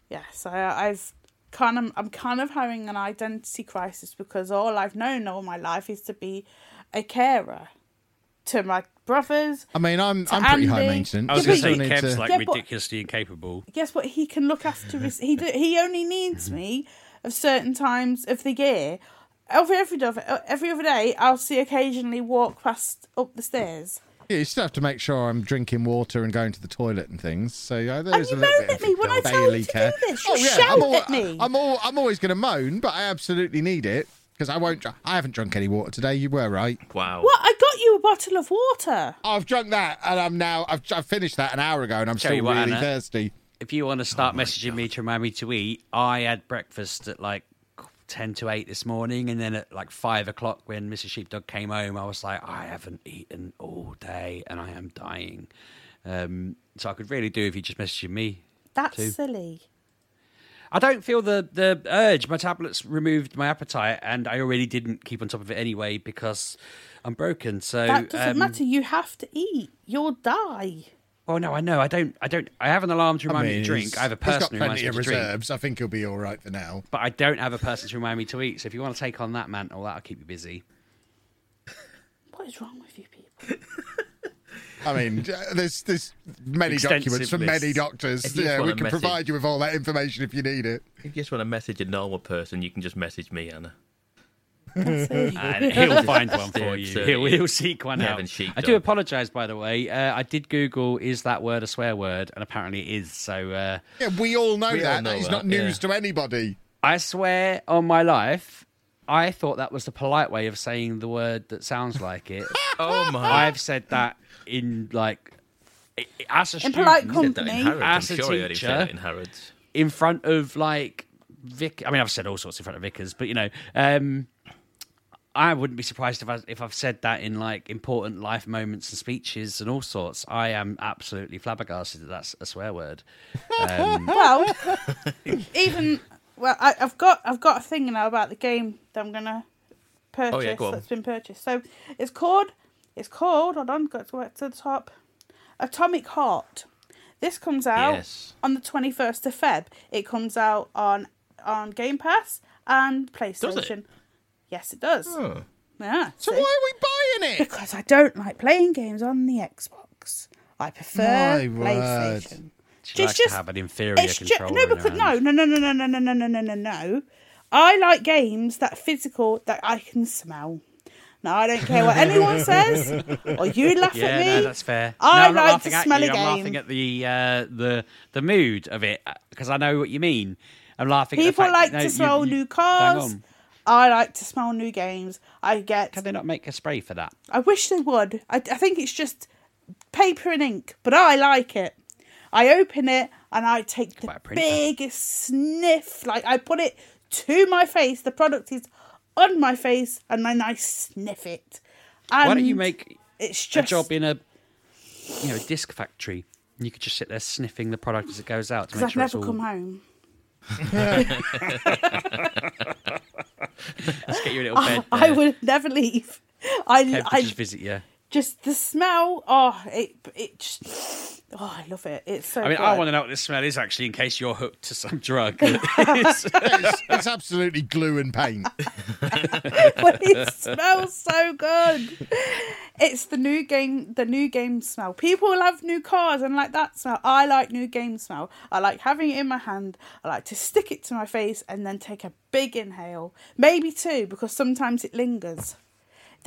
Yes, I, I've kind of, I'm kind of having an identity crisis because all I've known all my life is to be a carer to my brothers. I mean, I'm I'm pretty high maintenance. I was Yeah, going but to say need Kev's like Yeah, but- ridiculously incapable. Guess what? He can look after his. He do, he only needs me of certain times of the year. Every every other every other day, I'll see occasionally walk past up the stairs. Yeah, you still have to make sure I'm drinking water and going to the toilet and things. So yeah, And there's you a little moan bit at me when I of tell you daily to care. do this. You oh yeah, shout I'm, all, at me. I'm all I'm always going to moan, but I absolutely need it because I won't. dr- I haven't drunk any water today. You were right. Wow. What? I got you a bottle of water. I've drunk that, and I'm now. I've, I've finished that an hour ago, and I'm Tell still you what, really Anna. thirsty. If you want to Oh start messaging me to remind me to eat, I had breakfast at like ten to eight this morning, and then at like five o'clock when Mrs. Sheepdog came home, I was like, I haven't eaten all day, and I am dying. Um, so I could really do if you just messaging me. That's too. silly. I don't feel the the urge. My tablets removed my appetite, and I already didn't keep on top of it anyway because I'm broken. So That doesn't um, matter. You have to eat. You'll die. Oh no, I know. I don't. I don't. I have an alarm to remind me to drink. I have a person who reminds me of to drink. reserves. I think he'll be all right for now. But I don't have a person to remind me to eat. So if you want to take on that mantle, that'll keep you busy. What is wrong with you people? I mean, uh, there's there's many Extensive documents from list. many doctors. If you just Yeah, we can message- provide you with all that information if you need it. If you just want to message a normal person, you can just message me, Anna. and he'll find one for you. He'll, he'll seek one out. Sheepdog. I do apologise, by the way. Uh, I did Google is that word a swear word, and apparently it is. So uh, Yeah, we all know We all that. know that is not news yeah. to anybody. I swear on my life, I thought that was the polite way of saying the word that sounds like it. Oh my! I've said that in like i- i- as a In student, polite You in company. Harrods. I'm As a sure I heard him say that teacher- in Harrods. in front of like Vic. I mean, I've said all sorts in front of vicars, but you know, um, I wouldn't be surprised if I if I've said that in like important life moments and speeches and all sorts. I am absolutely flabbergasted that that's a swear word. Um, Well, even well, I, I've got I've got a thing now about the game that I'm gonna purchase Oh, yeah, go on. That's been purchased. So it's called. It's called. Hold on, got to go to the top. Atomic Heart. This comes out Yes. on the twenty first of Feb. It comes out on on Game Pass and PlayStation. Yes, it does. Oh. Yeah. So see? why are we buying it? Because I don't like playing games on the Xbox. I prefer My word. PlayStation. She likes to have an inferior it's ju- no, because hand. no, no, no, no, no, no, no, no, no, no, no. I like games that physical that I can smell. Now I don't care what anyone says, or you laugh Yeah, at me. no, that's fair. I no, I'm like laughing to at smell you. a I'm laughing at the uh, the the mood of it because I know what you mean. I'm laughing. People at the fact, like no, to you- smell you- new bang cars. I like to smell new games. I get. Can they not make a spray for that? I wish they would. I, I think it's just paper and ink, but I like it. I open it and I take the biggest sniff. Like I put it to my face. The product is on my face, and then I sniff it. And Why don't you make it's a job in a you know a disc factory? You could just sit there sniffing the product as it goes out to make I've sure never it's all. come home. Let's get you a little bed. I there. would never leave. I, Kev I just visit you. Just the smell. Oh, it it just. Oh, I love it. It's so. I mean, good. I want to know what this smell is actually, in case you're hooked to some drug. it's, it's absolutely glue and paint. but it smells so good. It's the new game, the new game smell. People love new cars and like that smell. I like new game smell. I like having it in my hand. I like to stick it to my face and then take a big inhale, maybe two, because sometimes it lingers.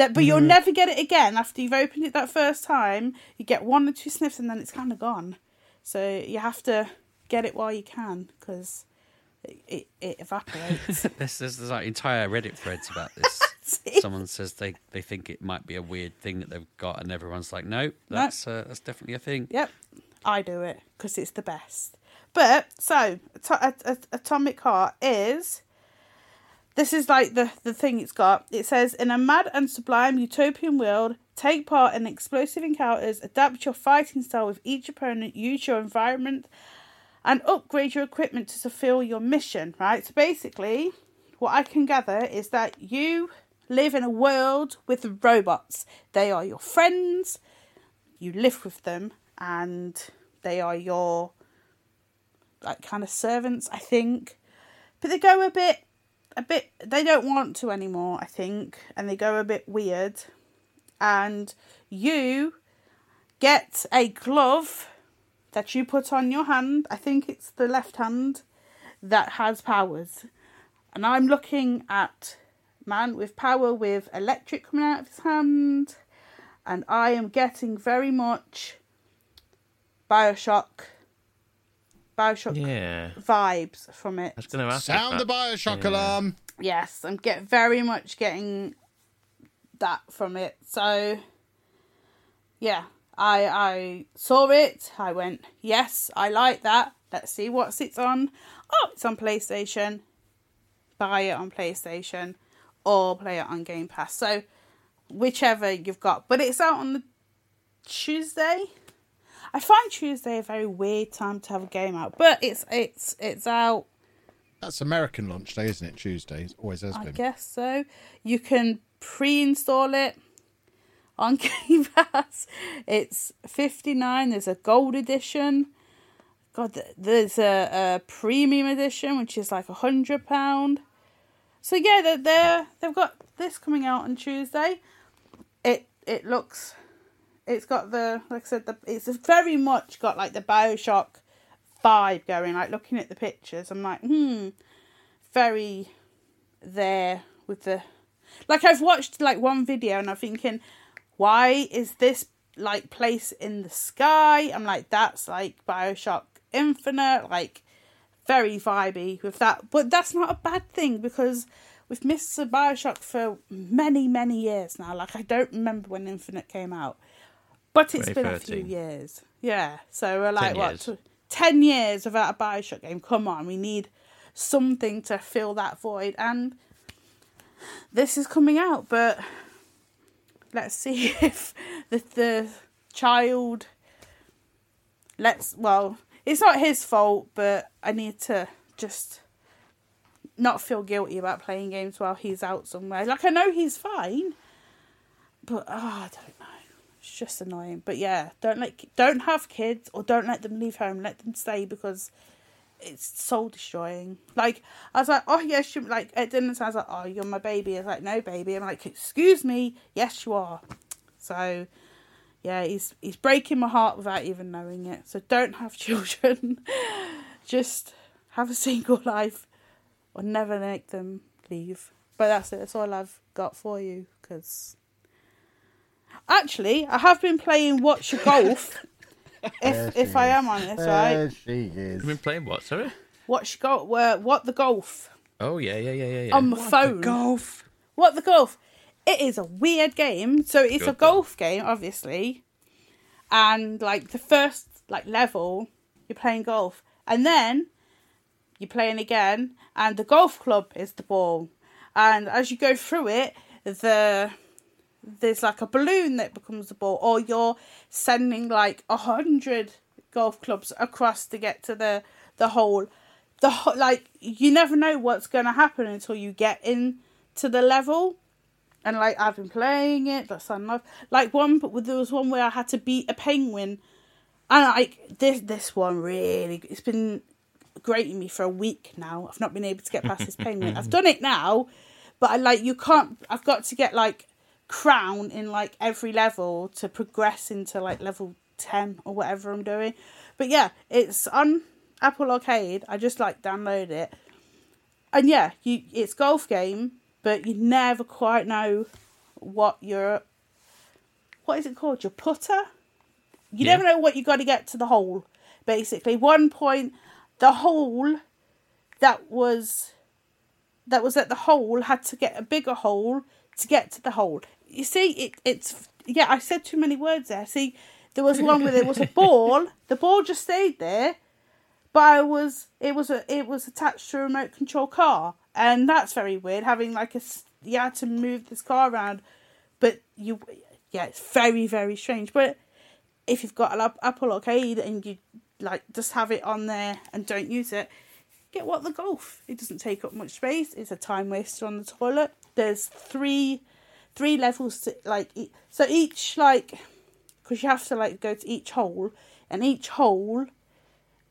That, but you'll never get it again after you've opened it that first time. You get one or two sniffs and then it's kind of gone. So you have to get it while you can because it, it, it evaporates. There's, there's, there's like entire Reddit threads about this. Someone says they, they think it might be a weird thing that they've got, and everyone's like, no, that's uh, that's definitely a thing. Yep, I do it because it's the best. But so, At- At- Atomic Heart is. This is like the, the thing it's got. It says, in a mad and sublime utopian world, take part in explosive encounters, adapt your fighting style with each opponent, use your environment, and upgrade your equipment to fulfill your mission, right? So basically, what I can gather is that you live in a world with robots. They are your friends, you live with them, and they are your like kind of servants, I think. But they go a bit a bit they don't want to anymore, I think, and they go a bit weird. And you get a glove that you put on your hand. I think it's the left hand that has powers. And I'm looking at man with power with electric coming out of his hand. And I am getting very much Bioshock Bioshock Yeah. vibes from it. I was going to ask. Sound the that. Bioshock Yeah. alarm. Yes, I'm get very much getting that from it. So yeah, I I saw it. I went, yes, I like that. Let's see what's it's on. Oh, it's on PlayStation. Buy it on PlayStation or play it on Game Pass. So whichever you've got, but it's out on the Tuesday. I find Tuesday a very weird time to have a game out, but it's it's it's out That's American launch day, isn't it? Tuesday. It always has I been. guess so. You can pre-install it on Game Pass. It's fifty nine. There's a gold edition. God, there's a, a premium edition which is like a hundred pound. So yeah, they're, they're they've got this coming out on Tuesday. It it looks, it's got the like I said, the it's very much got like the Bioshock vibe going. Like looking at the pictures, I'm like, hmm, very there with the like I've watched like one video and I'm thinking, why is this like place in the sky? I'm like, that's like Bioshock Infinite, like very vibey with that. But that's not a bad thing because we've missed the Bioshock for many, many years now. Like I don't remember when Infinite came out. But it's been a few years. Yeah. So we're like 10 what years. tw- ten years without a Bioshock game. Come on, we need something to fill that void and this is coming out, but let's see if the the child let's well it's not his fault but i need to just not feel guilty about playing games while he's out somewhere. Like I know he's fine, but oh, I don't. It's just annoying. But yeah, don't let don't have kids or don't let them leave home. Let them stay because it's soul destroying. Like I was like, oh yes, you like at dinner time. I was like, oh, you're my baby. I was like, no, baby. I'm like, excuse me. Yes, you are. So yeah, he's he's breaking my heart without even knowing it. So don't have children. Just have a single life, or never make them leave. But that's it. That's all I've got for you. Because actually, I have been playing Watch Your Golf. if if I am honest, right? There she is. You've been playing what? Sorry. Watch Golf. Uh, what the golf Oh yeah, yeah, yeah, yeah. yeah. on my phone. The golf. What the golf? It is a weird game. So it's a Good golf game, obviously, and like the first like level, you're playing golf, and then you're playing again, and the golf club is the ball, and as you go through it, the there's like a balloon that becomes a ball, or you're sending like a hundred golf clubs across to get to the the hole. The ho- like you never know what's going to happen until you get in to the level. And like I've been playing it, that's love. Like one, but there was one where I had to beat a penguin, and like this this one really, it's been grating me for a week now. I've not been able to get past this penguin. I've done it now, but I like you can't. I've got to get like crown in like every level to progress into like level ten or whatever I'm doing. But yeah, it's on Apple Arcade. I just like download it, and yeah, you it's golf game, but you never quite know what your what is it called your putter. You Yeah. never know what you got to get to the hole. Basically, one point the hole that was that was at the hole had to get a bigger hole to get to the hole. You see, it it's yeah. I said too many words there. See, there was one where there was a ball. The ball just stayed there, but I was it was a it was attached to a remote control car, and that's very weird. Having like a you had to move this car around, but you yeah, it's very very strange. But if you've got an App- Apple Arcade and you like just have it on there and don't use it, get what the golf. It doesn't take up much space. It's a time waster on the toilet. There's three three levels to like so each like because you have to like go to each hole and each hole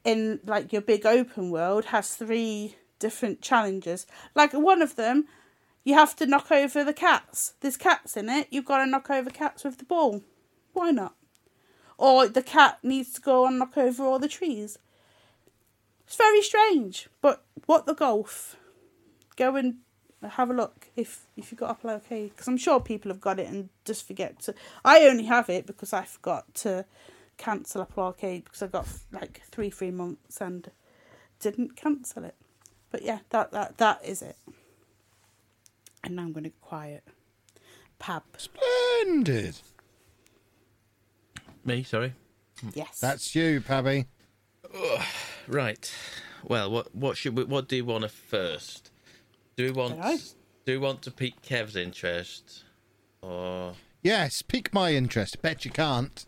in like your big open world has three different challenges. Like one of them, you have to knock over the cats. There's cats in it. You've got to knock over cats with the ball. Why not? Or the cat needs to go and knock over all the trees. It's very strange, but what the golf? Go and have a look if if you've got Apple Arcade because I'm sure people have got it and just forget to. I only have it because I forgot to cancel Apple Arcade because I got like three free months and didn't cancel it. But yeah, that that that is it. And now I'm going to be quiet. Pab. Splendid. Me, sorry. Yes. That's you, Pabby. Right. Well, what what should we, what do you want to first? Do we want Dunno. we want to pique Kev's interest, or Yes, pique my interest. Bet you can't.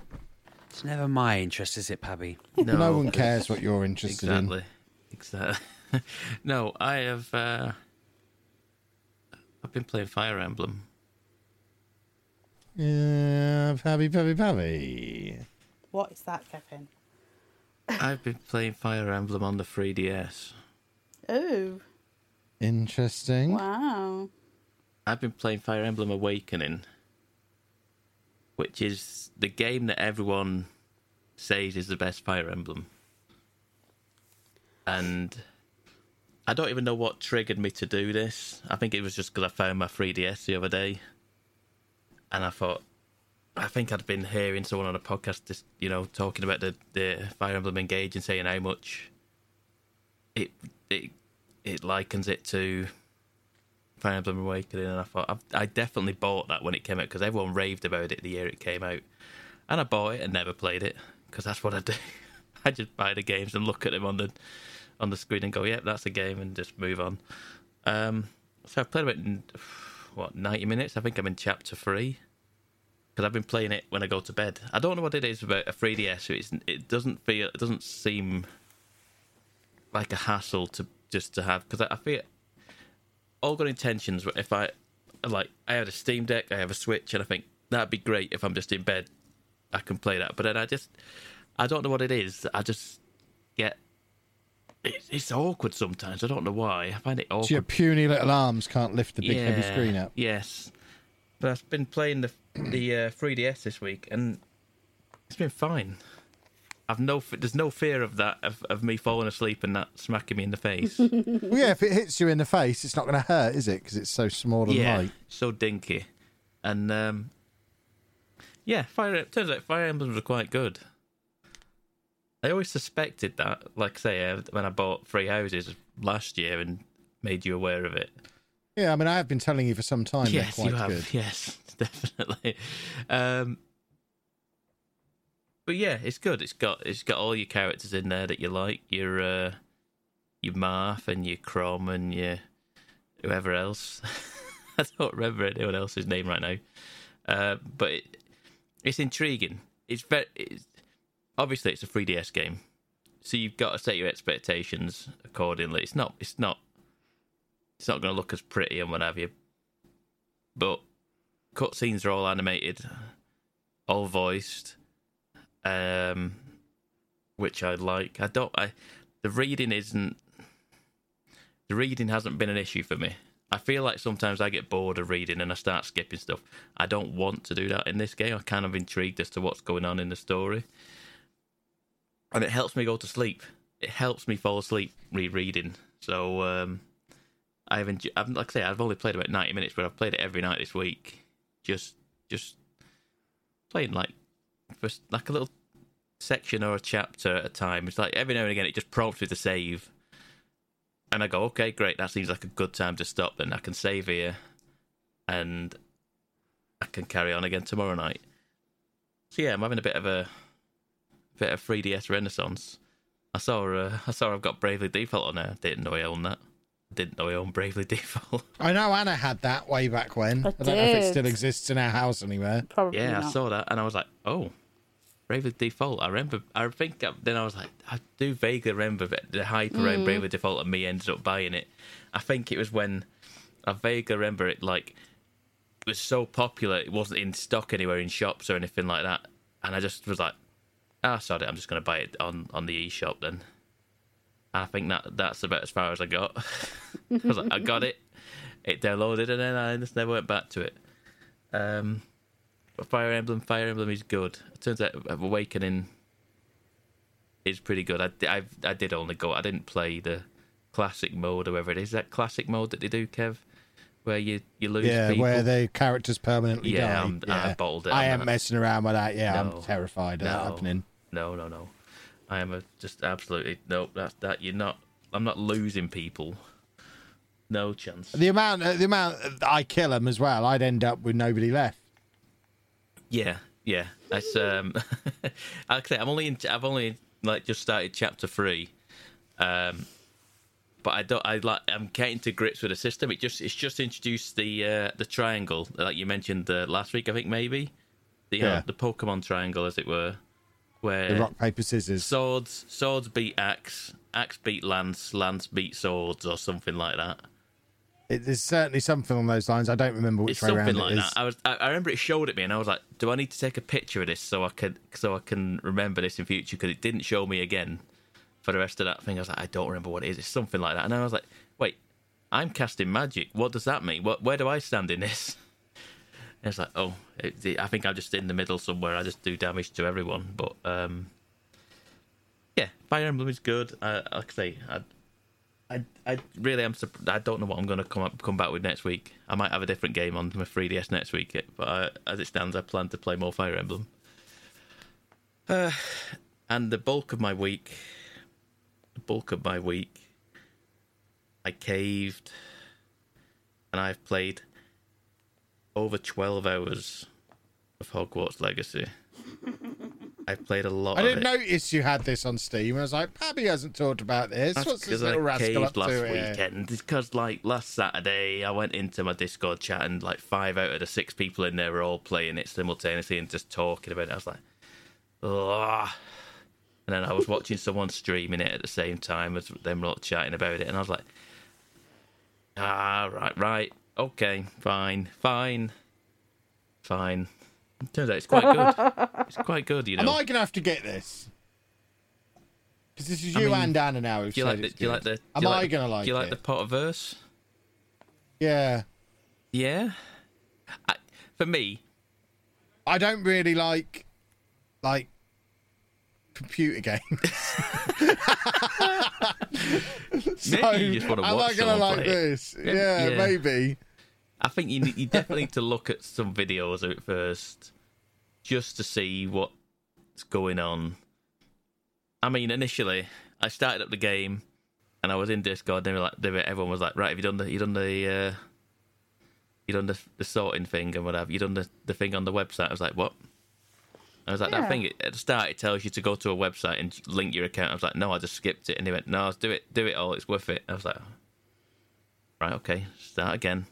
It's never my interest, is it, Pabby? No, one cares what you're interested in. exactly, exactly. no, I have. Uh, I've been playing Fire Emblem. Yeah, Pabby, Pabby, Pabby. What is that, Kevin? I've been playing Fire Emblem on the 3DS. Oh, Interesting. wow. I've been playing Fire Emblem Awakening, which is the game that everyone says is the best Fire Emblem. And I don't even know what triggered me to do this. I think it was just because I found my 3DS the other day. And I thought, I think I'd been hearing someone on a podcast, just, you know, talking about the, the Fire Emblem Engage and saying how much it it it likens it to Fire Emblem Awakening, and I thought I, I definitely bought that when it came out because everyone raved about it the year it came out, and I bought it and never played it because that's what I do. I just buy the games and look at them on the on the screen and go, "Yep, that's a game," and just move on. Um, so I've played about what ninety minutes. I think I'm in chapter three because I've been playing it when I go to bed. I don't know what it is about a 3DS. It's, it doesn't feel, it doesn't seem like a hassle to just to have because I, I feel all good intentions. but If I like, I have a Steam Deck, I have a Switch, and I think that'd be great if I'm just in bed, I can play that. But then I just, I don't know what it is. I just get. It's, it's awkward sometimes. I don't know why. I find it awkward. So your puny little arms can't lift the big heavy screen up. Yes, but I've been playing the the uh, 3DS this week, and it's been fine. I've no, there's no fear of that of, of me falling asleep and that smacking me in the face. well, yeah, if it hits you in the face, it's not going to hurt, is it? Because it's so small and yeah, light. so dinky, and um, yeah, Fire. Turns out Fire Emblems are quite good. I always suspected that. Like say, uh, when I bought Three Houses last year and made you aware of it. Yeah, I mean, I have been telling you for some time. yes, you have. good. Yes, definitely. Um, but yeah, it's good. It's got it's got all your characters in there that you like. Your uh, your Marth and your Chrom and your whoever else. I don't remember anyone else's name right now. Uh, but it, it's intriguing. It's very it's, obviously it's a 3DS game, so you've got to set your expectations accordingly. It's not it's not it's not going to look as pretty and what have you. But cutscenes are all animated, all voiced, um, which I like. I don't. I the reading isn't. The reading hasn't been an issue for me. I feel like sometimes I get bored of reading and I start skipping stuff. I don't want to do that in this game. I'm kind of intrigued as to what's going on in the story, and it helps me go to sleep. It helps me fall asleep rereading. So um, I've, enjoyed, I've like I say, I've only played about ninety minutes, but I've played it every night this week. Just, just playing like just like a little section or a chapter at a time. It's like every now and again it just prompts me to save, and I go, okay, great, that seems like a good time to stop. Then I can save here, and I can carry on again tomorrow night. So yeah, I'm having a bit of a bit of 3DS renaissance. I saw, uh, I saw, I've got Bravely Default on there. Didn't know I owned that. Didn't know I owned Bravely Default. I know Anna had that way back when. I, I don't know if it still exists in our house anywhere. Probably yeah, I saw that and I was like, oh, Bravely Default. I remember, I think I, then I was like, I do vaguely remember that the hype around Mm. Bravely Default and me ended up buying it. I think it was when I vaguely remember it like it was so popular it wasn't in stock anywhere in shops or anything like that, and I just was like, ah, sorry, I'm just going to buy it on on the eShop then. I think that that's about as far as I got. I was like, I got it, it downloaded, and then I just never went back to it. Um, Fire Emblem, Fire Emblem is good. It turns out Awakening is pretty good. I, I, I did only go. I didn't play the classic mode or whatever it is. That classic mode that they do, Kev, where you you lose Yeah, people. where the characters permanently Yeah, die. I'm- I bottled it. I I'm messing around with that. Yeah, No. I'm terrified of that No. happening. No, no, no. I am a, just absolutely no. That that you're not. I'm not losing people. No chance. The amount, uh, the amount I kill them as well, I'd end up with nobody left. Yeah, yeah. That's um. say, I'm only in. I've only like just started chapter three, um. But I don't. I like. I'm getting to grips with the system. It just. It's just introduced the uh, the triangle, like you mentioned uh, last week. I think maybe the uh, Yeah. the Pokemon triangle, as it were, where The rock paper scissors. swords swords beat axe, axe beat lance, lance beat swords, or something like that. It, there's certainly something on those lines. I don't remember which It's way around like it is. that. I was. I, I remember it showed it me, and I was like, "Do I need to take a picture of this so I could so I can remember this in future?" Because it didn't show me again for the rest of that thing. I was like, "I don't remember what it is." It's something like that, and I was like, "Wait, I'm casting magic. What does that mean? What? Where do I stand in this?" And it's like, "Oh, it, I think I'm just in the middle somewhere. I just do damage to everyone." But um, yeah, Fire Emblem is good. I, like I say, I, I, I really am. surp- I don't know what I'm going to come up, come back with next week. I might have a different game on my 3DS next week, but I, as it stands, I plan to play more Fire Emblem. Uh, and the bulk of my week, the bulk of my week, I caved, and I've played over 12 hours of Hogwarts Legacy. I've played a lot. I didn't it. notice you had this on Steam. I was like, Pabby hasn't talked about this. That's What's this because I little rascal up last to weekend. Because like last Saturday, I went into my Discord chat and like five out of the six people in there were all playing it simultaneously and just talking about it. I was like, Ugh. and then I was watching someone streaming it at the same time as them lot chatting about it, and I was like, Ah, right, right. Okay, fine, fine, fine. Turns out it's quite good. it's quite good, you know. Am I going to have to get this? Because this is I you mean, and Anna now. who've do you like said the? it's Do you like the? do Am you I like the- to like Do you like it? the Potterverse? Yeah. Yeah. I, for me, I don't really like like computer games. so, Maybe you just wanna am I gonna someone like play it. this? Yeah, yeah. maybe. I think you you definitely need to look at some videos of it first, just to see what's going on. I mean, initially, I started up the game, and I was in Discord. And they were like, they were, everyone was like, "Right, have you done the, you done the, uh, you done the, the sorting thing and whatever? You done the, the thing on the website?" I was like, "What?" I was like, Yeah. "That thing at the start, it tells you to go to a website and link your account." I was like, "No, I just skipped it." And he went, "No, do it, do it all. It's worth it." I was like, "Right, okay, start again."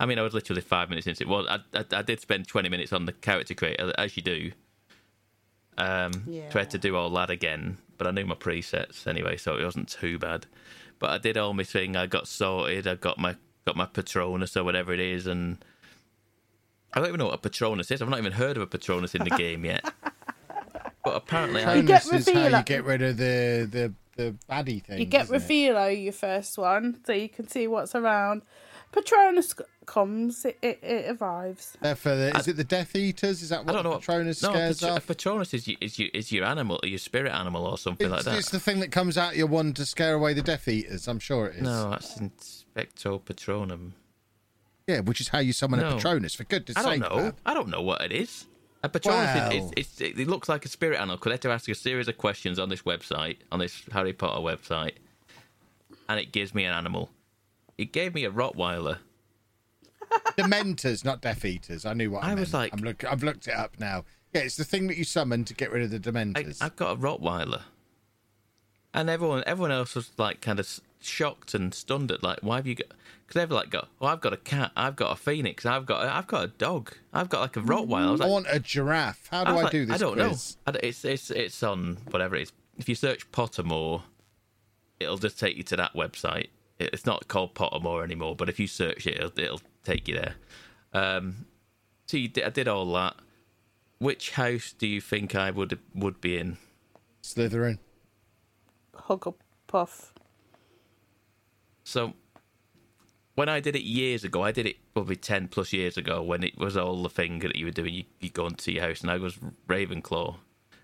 I mean, I was literally five minutes into it. Well, I, I, I did spend 20 minutes on the character creator, as you do. Um, Yeah. Tried to do all that again, but I knew my presets anyway, so it wasn't too bad. But I did all my thing. I got sorted. I got my got my Patronus or whatever it is, and I don't even know what a Patronus is. I've not even heard of a Patronus in the game yet. But apparently, I, Patronus is how you get rid of the the the baddie thing. You get Revelio, your first one, so you can see what's around. Patronus c- comes, it, it, it arrives. Uh, Therefore, the, is it the Death Eaters? Is that I what don't know. Patronus no, scares Patro- off? Patronus is your, is your is your animal, your spirit animal, or something like It's, that. it's the thing that comes out your one to scare away the Death Eaters. I'm sure it is. No, that's Expecto Patronum. Yeah, which is how you summon No. a Patronus. For goodness I don't sake, know. Bab. I don't know what it is. A Patronus Wow. is, is, is it looks like a spirit animal. Could I have to ask a series of questions on this website, on this Harry Potter website, and it gives me an animal. It gave me a Rottweiler. Dementors, not Death Eaters. I knew what I, I was meant. like- I'm look, I've looked it up now. Yeah, it's the thing that you summon to get rid of the Dementors. I've got a Rottweiler, and everyone everyone else was like kind of shocked and stunned at like why have you got? Because they've like got oh I've got a cat, I've got a phoenix, I've got I've got a dog, I've got like a Rottweiler. I was I want a giraffe. How do was I, like, do this? I don't quiz? know. I It's it's it's on whatever it is. If you search Pottermore, it'll just take you to that website. It- It's not called Pottermore anymore, but if you search it, it'll, it'll take you there. Um, so you did, I did all that. Which house do you think I would would be in? Slytherin. Hugglepuff. So when I did it years ago, I did it probably ten plus years ago when it was all the thing that you were doing. You, you go into your house, and I was Ravenclaw,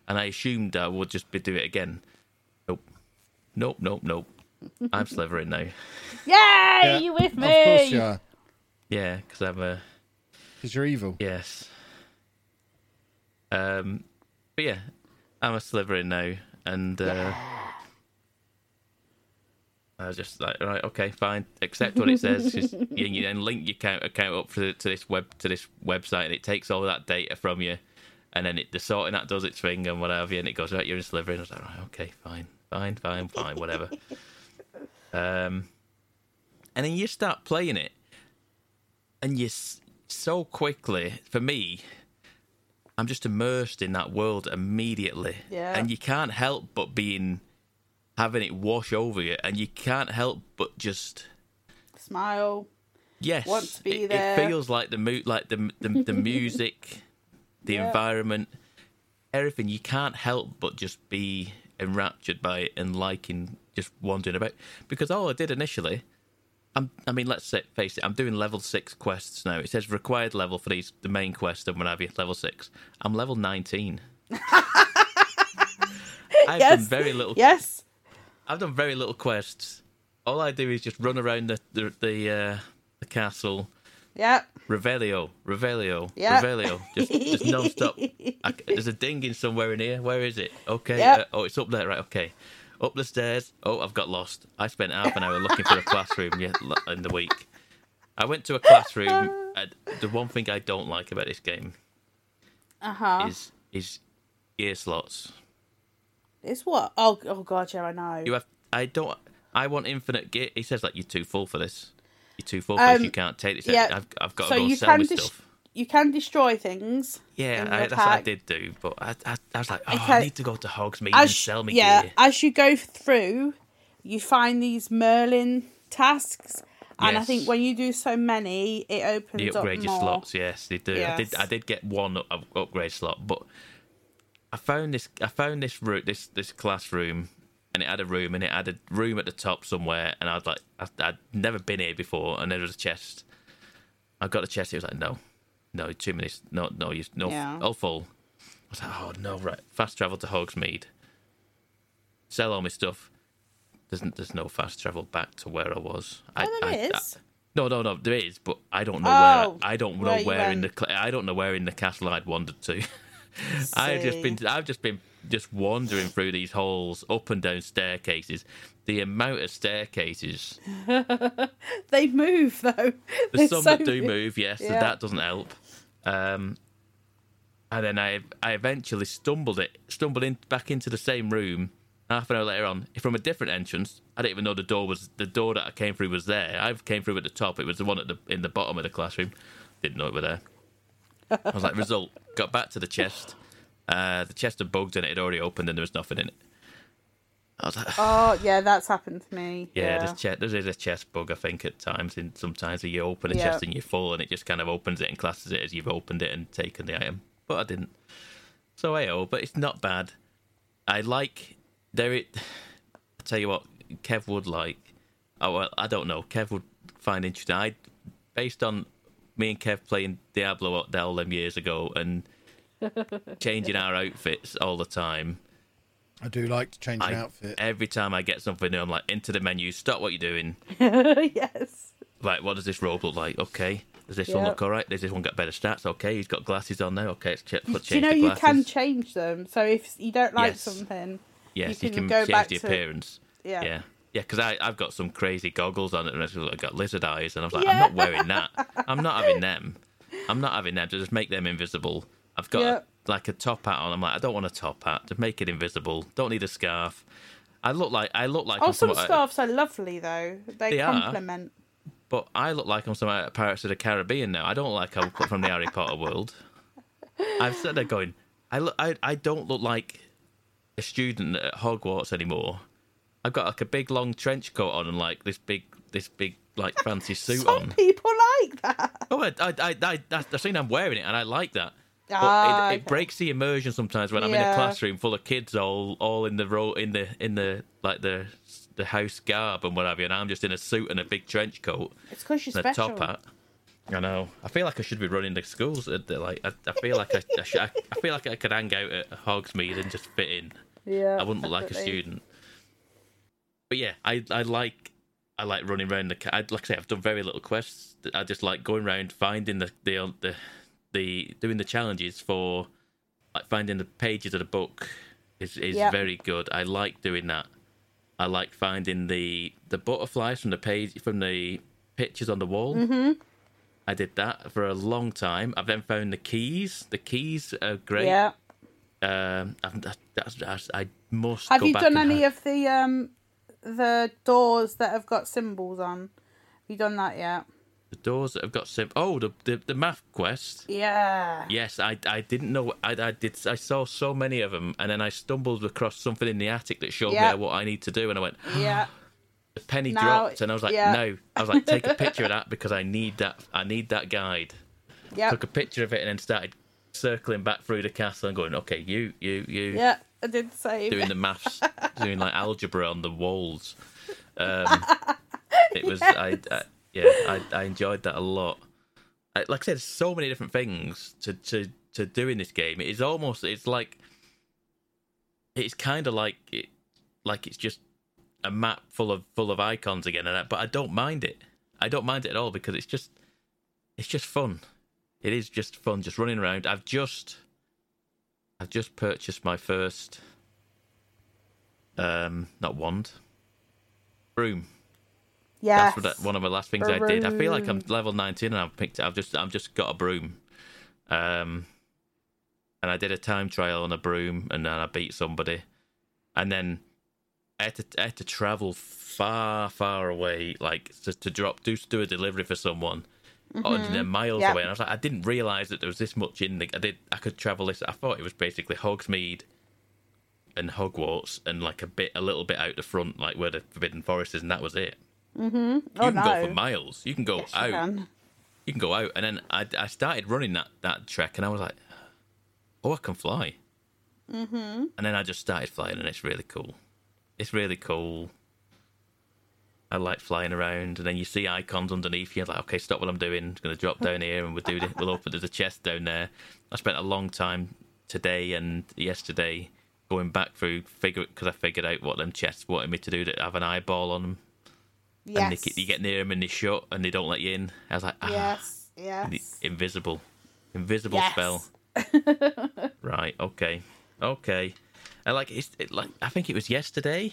and I assumed I would just be do it again. Nope, nope, nope, nope. I'm Slytherin now. Yay! you with me? Of course you are. Yeah, because I'm a Because you're evil. yes. Um, but yeah, I'm a Slytherin now, and uh, I was just like, right, okay, fine, accept what it says. Just, you, you then link your account, account up to, to this web to this website, and it takes all that data from you, and then it the sorting that does its thing and whatever, and it goes right, you're in Slytherin. I was like, right, okay, fine, fine, fine, fine, whatever. um, and then you start playing it, and you so quickly for me. I'm just immersed in that world immediately, Yeah. and you can't help but being having it wash over you, and you can't help but just Smile. yes, Want to be it, there. it feels like the mood, like the the, the music, the Yeah. environment, everything. You can't help but just be enraptured by it and liking just wandering about. Because all I did initially, I'm, I mean, let's say, face it, I'm doing level six quests now. It says required level for these the main quest and what have you, level six. I'm level nineteen. I've yes. done very little. Yes. I've done very little quests. All I do is just run around the the the, uh, the castle. Yep. Revelio, Revelio, Yep. Revelio, just just non-stop. I, there's a dinging somewhere in here. Where is it? Okay. Yep. uh, oh, it's up there. Right. Okay. Up the stairs. Oh, I've got lost. I spent half an hour looking for a classroom in the week. I went to a classroom. The one thing I don't like about this game Uh huh. is is gear slots. It's what? Oh, oh god, yeah, I know. You have. I don't. I want infinite gear. He says like you're too full for this. You're too full for this. Um, You can't take this. yeah. I've, I've got so to go you sell can dis- stuff. You can destroy things. Yeah, I, that's what I did do. But I, I, I was like, oh, I need to go to Hogsmeade and sell me yeah, gear. as you go through, you find these Merlin tasks, And I think when you do so many, it opens They upgrade up your more. slots. Yes, they do. I did. I did get one up- upgrade slot, but I found this. I found this room, this this classroom, and it had a room, and it had a room at the top somewhere, and I was like, I, I'd never been here before, and there was a chest. I got the chest. It was like, no, no, two minutes. No, no, you no, Yeah. all full. I was like, oh no, right, fast travel to Hogsmeade. Sell all my stuff. There's, there's no fast travel back to where I was. I, Oh, there I- is. I- no, no, no. There is, but I don't know Oh, where. I don't know where where, in the. I don't know where in the castle I'd wandered to. I've just been. I've just been just wandering through these halls, up and down staircases. The amount of staircases. they move though. There's They're some so that do move, yes, so that doesn't help. Um, and then I I eventually stumbled it stumbled in back into the same room half an hour later on from a different entrance. I didn't even know the door was the door that I came through was there. I came through at the top. It was the one at the in the bottom of the classroom. Didn't know it were there. I was like, result. Got back to the chest. Uh, the chest of bugs in it had already opened and there was nothing in it. I was like, Oh yeah, that's happened to me. yeah, Yeah, there's che- there is a chest bug, I think, at times. In sometimes you open a Yeah. chest and you're full, and it just kind of opens it and classes it as you've opened it and taken the item. But I didn't. So AO, but it's not bad. I like there. It. I tell you what, Kev would like. Oh well, I don't know. Kev would find interesting. I, based on me and Kev playing Diablo all them years ago and changing our outfits all the time. I do like to change an I- outfit. Every time I get something new, I'm like, into the menu, stop what you're doing. yes. Like, what does this robe look like? Okay. Does this one look all right? Does this one got better stats? Okay, he's got glasses on there. Okay, let's check, let's Do you know you can change them? So if you don't like Yes. something, yes, you you can can, go change back the to- appearance. Yeah. Yeah. Yeah, because I've got some crazy goggles on it, and I've got lizard eyes, and I was like, Yeah. I'm not wearing that. I'm not having them. I'm not having them to just make them invisible. I've got Yep. like a top hat on. I'm like, I don't want a top hat to make it invisible. Don't need a scarf. I look like I look like oh, some scarves are lovely though. They, They are. complement. But I look like I'm some Pirates of the Caribbean now. I don't look like I'm from the Harry Potter world. I've said there going, I look, I, I don't look like a student at Hogwarts anymore. I've got like a big long trench coat on and like this big, this big like fancy suit on. Some on. people like that. Oh, I, I, I, I the thing. I'm wearing it and I like that. But Ah, it, it okay. breaks the immersion sometimes when I'm in a Yeah. classroom full of kids all all in the row in the in the like the the house garb and what have you, and I'm just in a suit and a big trench coat It's because you're and a special. top hat. I know. I feel like I should be running the schools. uh, they're Like I, I feel like I, I, should, I, I feel like I could hang out at Hogsmeade and just fit in. Yeah, I wouldn't look like a definitely. student. But yeah, I I like I like running around the. ca- I, like I say, I've done very little quests. I just like going around finding the the the, the doing the challenges for like finding the pages of the book is is Yep. very good. I like doing that. I like finding the the butterflies from the page from the pictures on the wall. Mhm. I did that for a long time. I've then found the keys. The keys are great. Yeah. Um, that's, I must. Have you done any have- of the um the doors that have got symbols on? Have you done that yet? The doors that have got sim? Oh, the, the the math quest. Yeah. Yes, I, I didn't know. I, I did. I saw so many of them, and then I stumbled across something in the attic that showed Yeah. me what I need to do, and I went. Yeah. The penny Now- dropped, and I was like, yeah. "No!" I was like, "Take a picture of that because I need that. I need that guide." Yeah. Took a picture of it, and then started circling back through the castle and going, "Okay, you, you, you." Yeah, I did the same. doing the maths, doing like algebra on the walls. Um, it was, I, I yeah, I, I enjoyed that a lot. I, like I said, so many different things to, to, to do in this game. It is almost, it's like, it's kind of like it, like it's just a map full of full of icons again, and that, but I don't mind it. I don't mind it at all because it's just, it's just fun. It is just fun, just running around. I've just, I've just purchased my first um not wand broom Yes. that's what one of the last things i did i feel like i'm level 19 and i've picked i've just i've just got a broom um and i did a time trial on a broom and then i beat somebody and then i had to, I had to travel far far away like to, to drop do do a delivery for someone or, Mhm. know, miles Yep. away and i was like i didn't realize that there was this much in the i did i could travel this i thought it was basically hogsmeade and Hogwarts and like a bit, a little bit out the front, like where the Forbidden Forest is, and that was it. Mm-hmm. You Oh can no. go for miles. You can go Yes, you out. can. You can go out, and then I, I started running that that trek, and I was like, oh, I can fly. Mm-hmm. And then I just started flying, and it's really cool. It's really cool. I like flying around, and then you see icons underneath you. Like, okay, stop what I'm doing. I'm going to drop down here, and we'll do it. We'll open. There's a chest down there. I spent a long time today and yesterday going back through figure because I figured out what them chests wanted me to do. To have an eyeball on them, and they, Yes. you get near them and they shut, and they don't let you in. I was like, ah, Yes. Yes. invisible, invisible Yes. spell. right. Okay. Okay. I like it's it, like I think it was yesterday.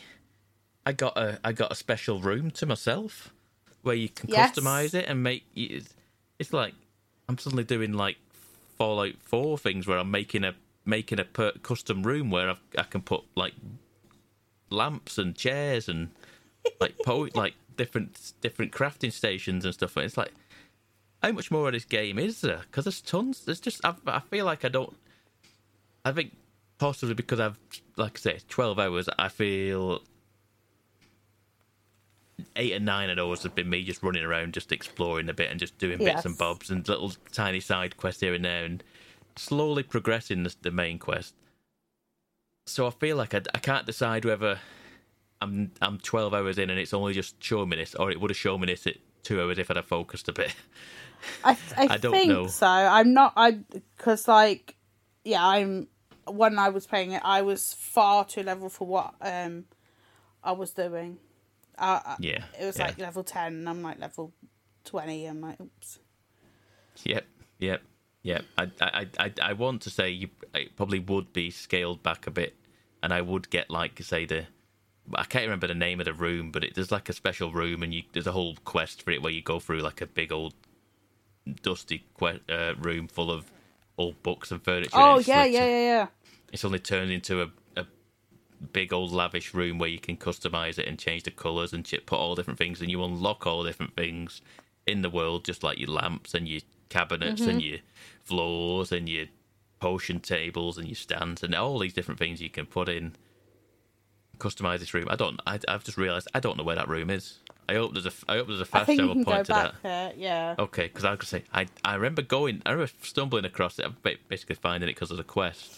I got a I got a special room to myself where you can Yes. customize it and make it's, it's like I'm suddenly doing like Fallout Four things where I'm making a making a per, custom room where I've, I can put like lamps and chairs and like po- like different different crafting stations and stuff. And it's like how much more of this game is there? Because there's tons. There's just I, I feel like I don't. I think possibly because I've like I say twelve hours. I feel eight and nine of those have been me just running around, just exploring a bit and just doing bits and bobs and little tiny side quests here and there, and slowly progressing the, the main quest. So I feel like I, I can't decide whether I'm I'm twelve hours in and it's only just showing me this, or it would have shown me this at two hours if I'd have focused a bit. I, I, I don't think know. so. I'm not. I because like yeah, I'm when I was playing it, I was far too level for what um I was doing. Uh, uh, Yeah, it was yeah. like level ten, and I'm like level twenty. I'm like, oops. Yep, yep, yep. I, I, I, I want to say you it probably would be scaled back a bit, and I would get like say the. I can't remember the name of the room, but it, there's like a special room, and you there's a whole quest for it where you go through like a big old dusty que- uh, room full of old books and furniture. Oh it's yeah, yeah, yeah, yeah. It's only turned into a, a big old lavish room where you can customize it and change the colors and put all different things, and you unlock all different things in the world, just like your lamps and your cabinets and Mhm. your floors and your potion tables and your stands and all these different things you can put in. Customize this room. I don't. I, I've just realized I don't know where that room is. I hope there's a. I hope there's a fast travel can go point to that. there. Yeah. Okay, because I was gonna say I I remember going. I remember stumbling across it. ba- Basically finding it because of the quest.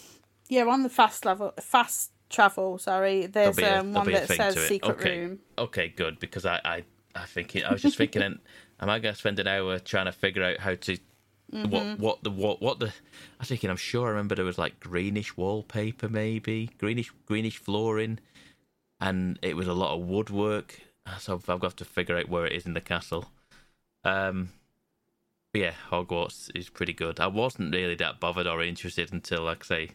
Yeah, on the fast level, fast travel. Sorry, there's a- um, one that says secret okay. room. Okay, good because I I I think it, I was just thinking, am I going to spend an hour trying to figure out how to what Mhm. what the what what the? I was thinking. I'm sure I remember there was like greenish wallpaper, maybe greenish greenish flooring, and it was a lot of woodwork. So I've got to figure out where it is in the castle. Um, but yeah, Hogwarts is pretty good. I wasn't really that bothered or interested until, like I say,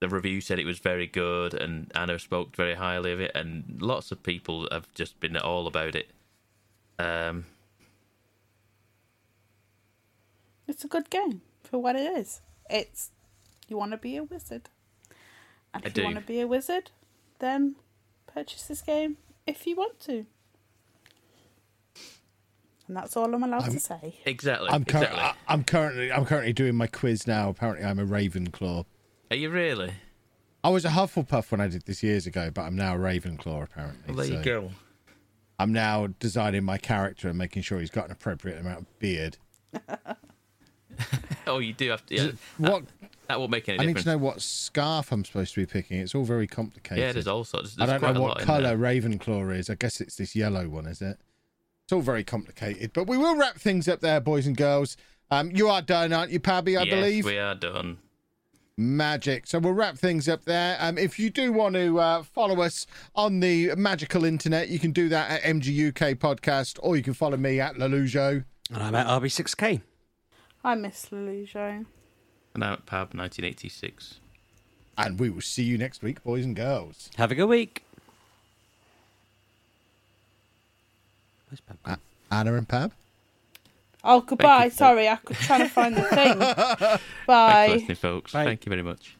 the review said it was very good, and Anna spoke very highly of it, and lots of people have just been all about it. Um, It's a good game for what it is. It's you want to be a wizard, and I if you do. want to be a wizard, then purchase this game if you want to. And that's all I'm allowed I'm- to say. exactly. I'm, cur- exactly. I- I'm currently I'm currently doing my quiz now. Apparently, I'm a Ravenclaw. Are you really? I was a Hufflepuff when I did this years ago, but I'm now a Ravenclaw. Apparently, Well, there you go. I'm now designing my character and making sure he's got an appropriate amount of beard. Oh, you do have to. Yeah, What uh, that won't make any I need to know what scarf I'm supposed to be picking. It's all very complicated. Yeah, there's all sorts. I don't know what colour there. Ravenclaw is. I guess it's this yellow one, is it? It's all very complicated. But we will wrap things up there, boys and girls. Um, you are done, aren't you, Pabby? I yes, believe. we are done. Magic. So we'll wrap things up there. Um, if you do want to uh, follow us on the magical internet, you can do that at MGUK Podcast, or you can follow me at Lelujo. And I'm at RB6K. I miss Lelujo. And I'm at Pab 1986. And we will see you next week, boys and girls. Have a good week. A- Anna and Pab. Oh, goodbye. Sorry, I could trying to find the thing. Thanks Bye. for listening, folks. Bye. Thank you very much.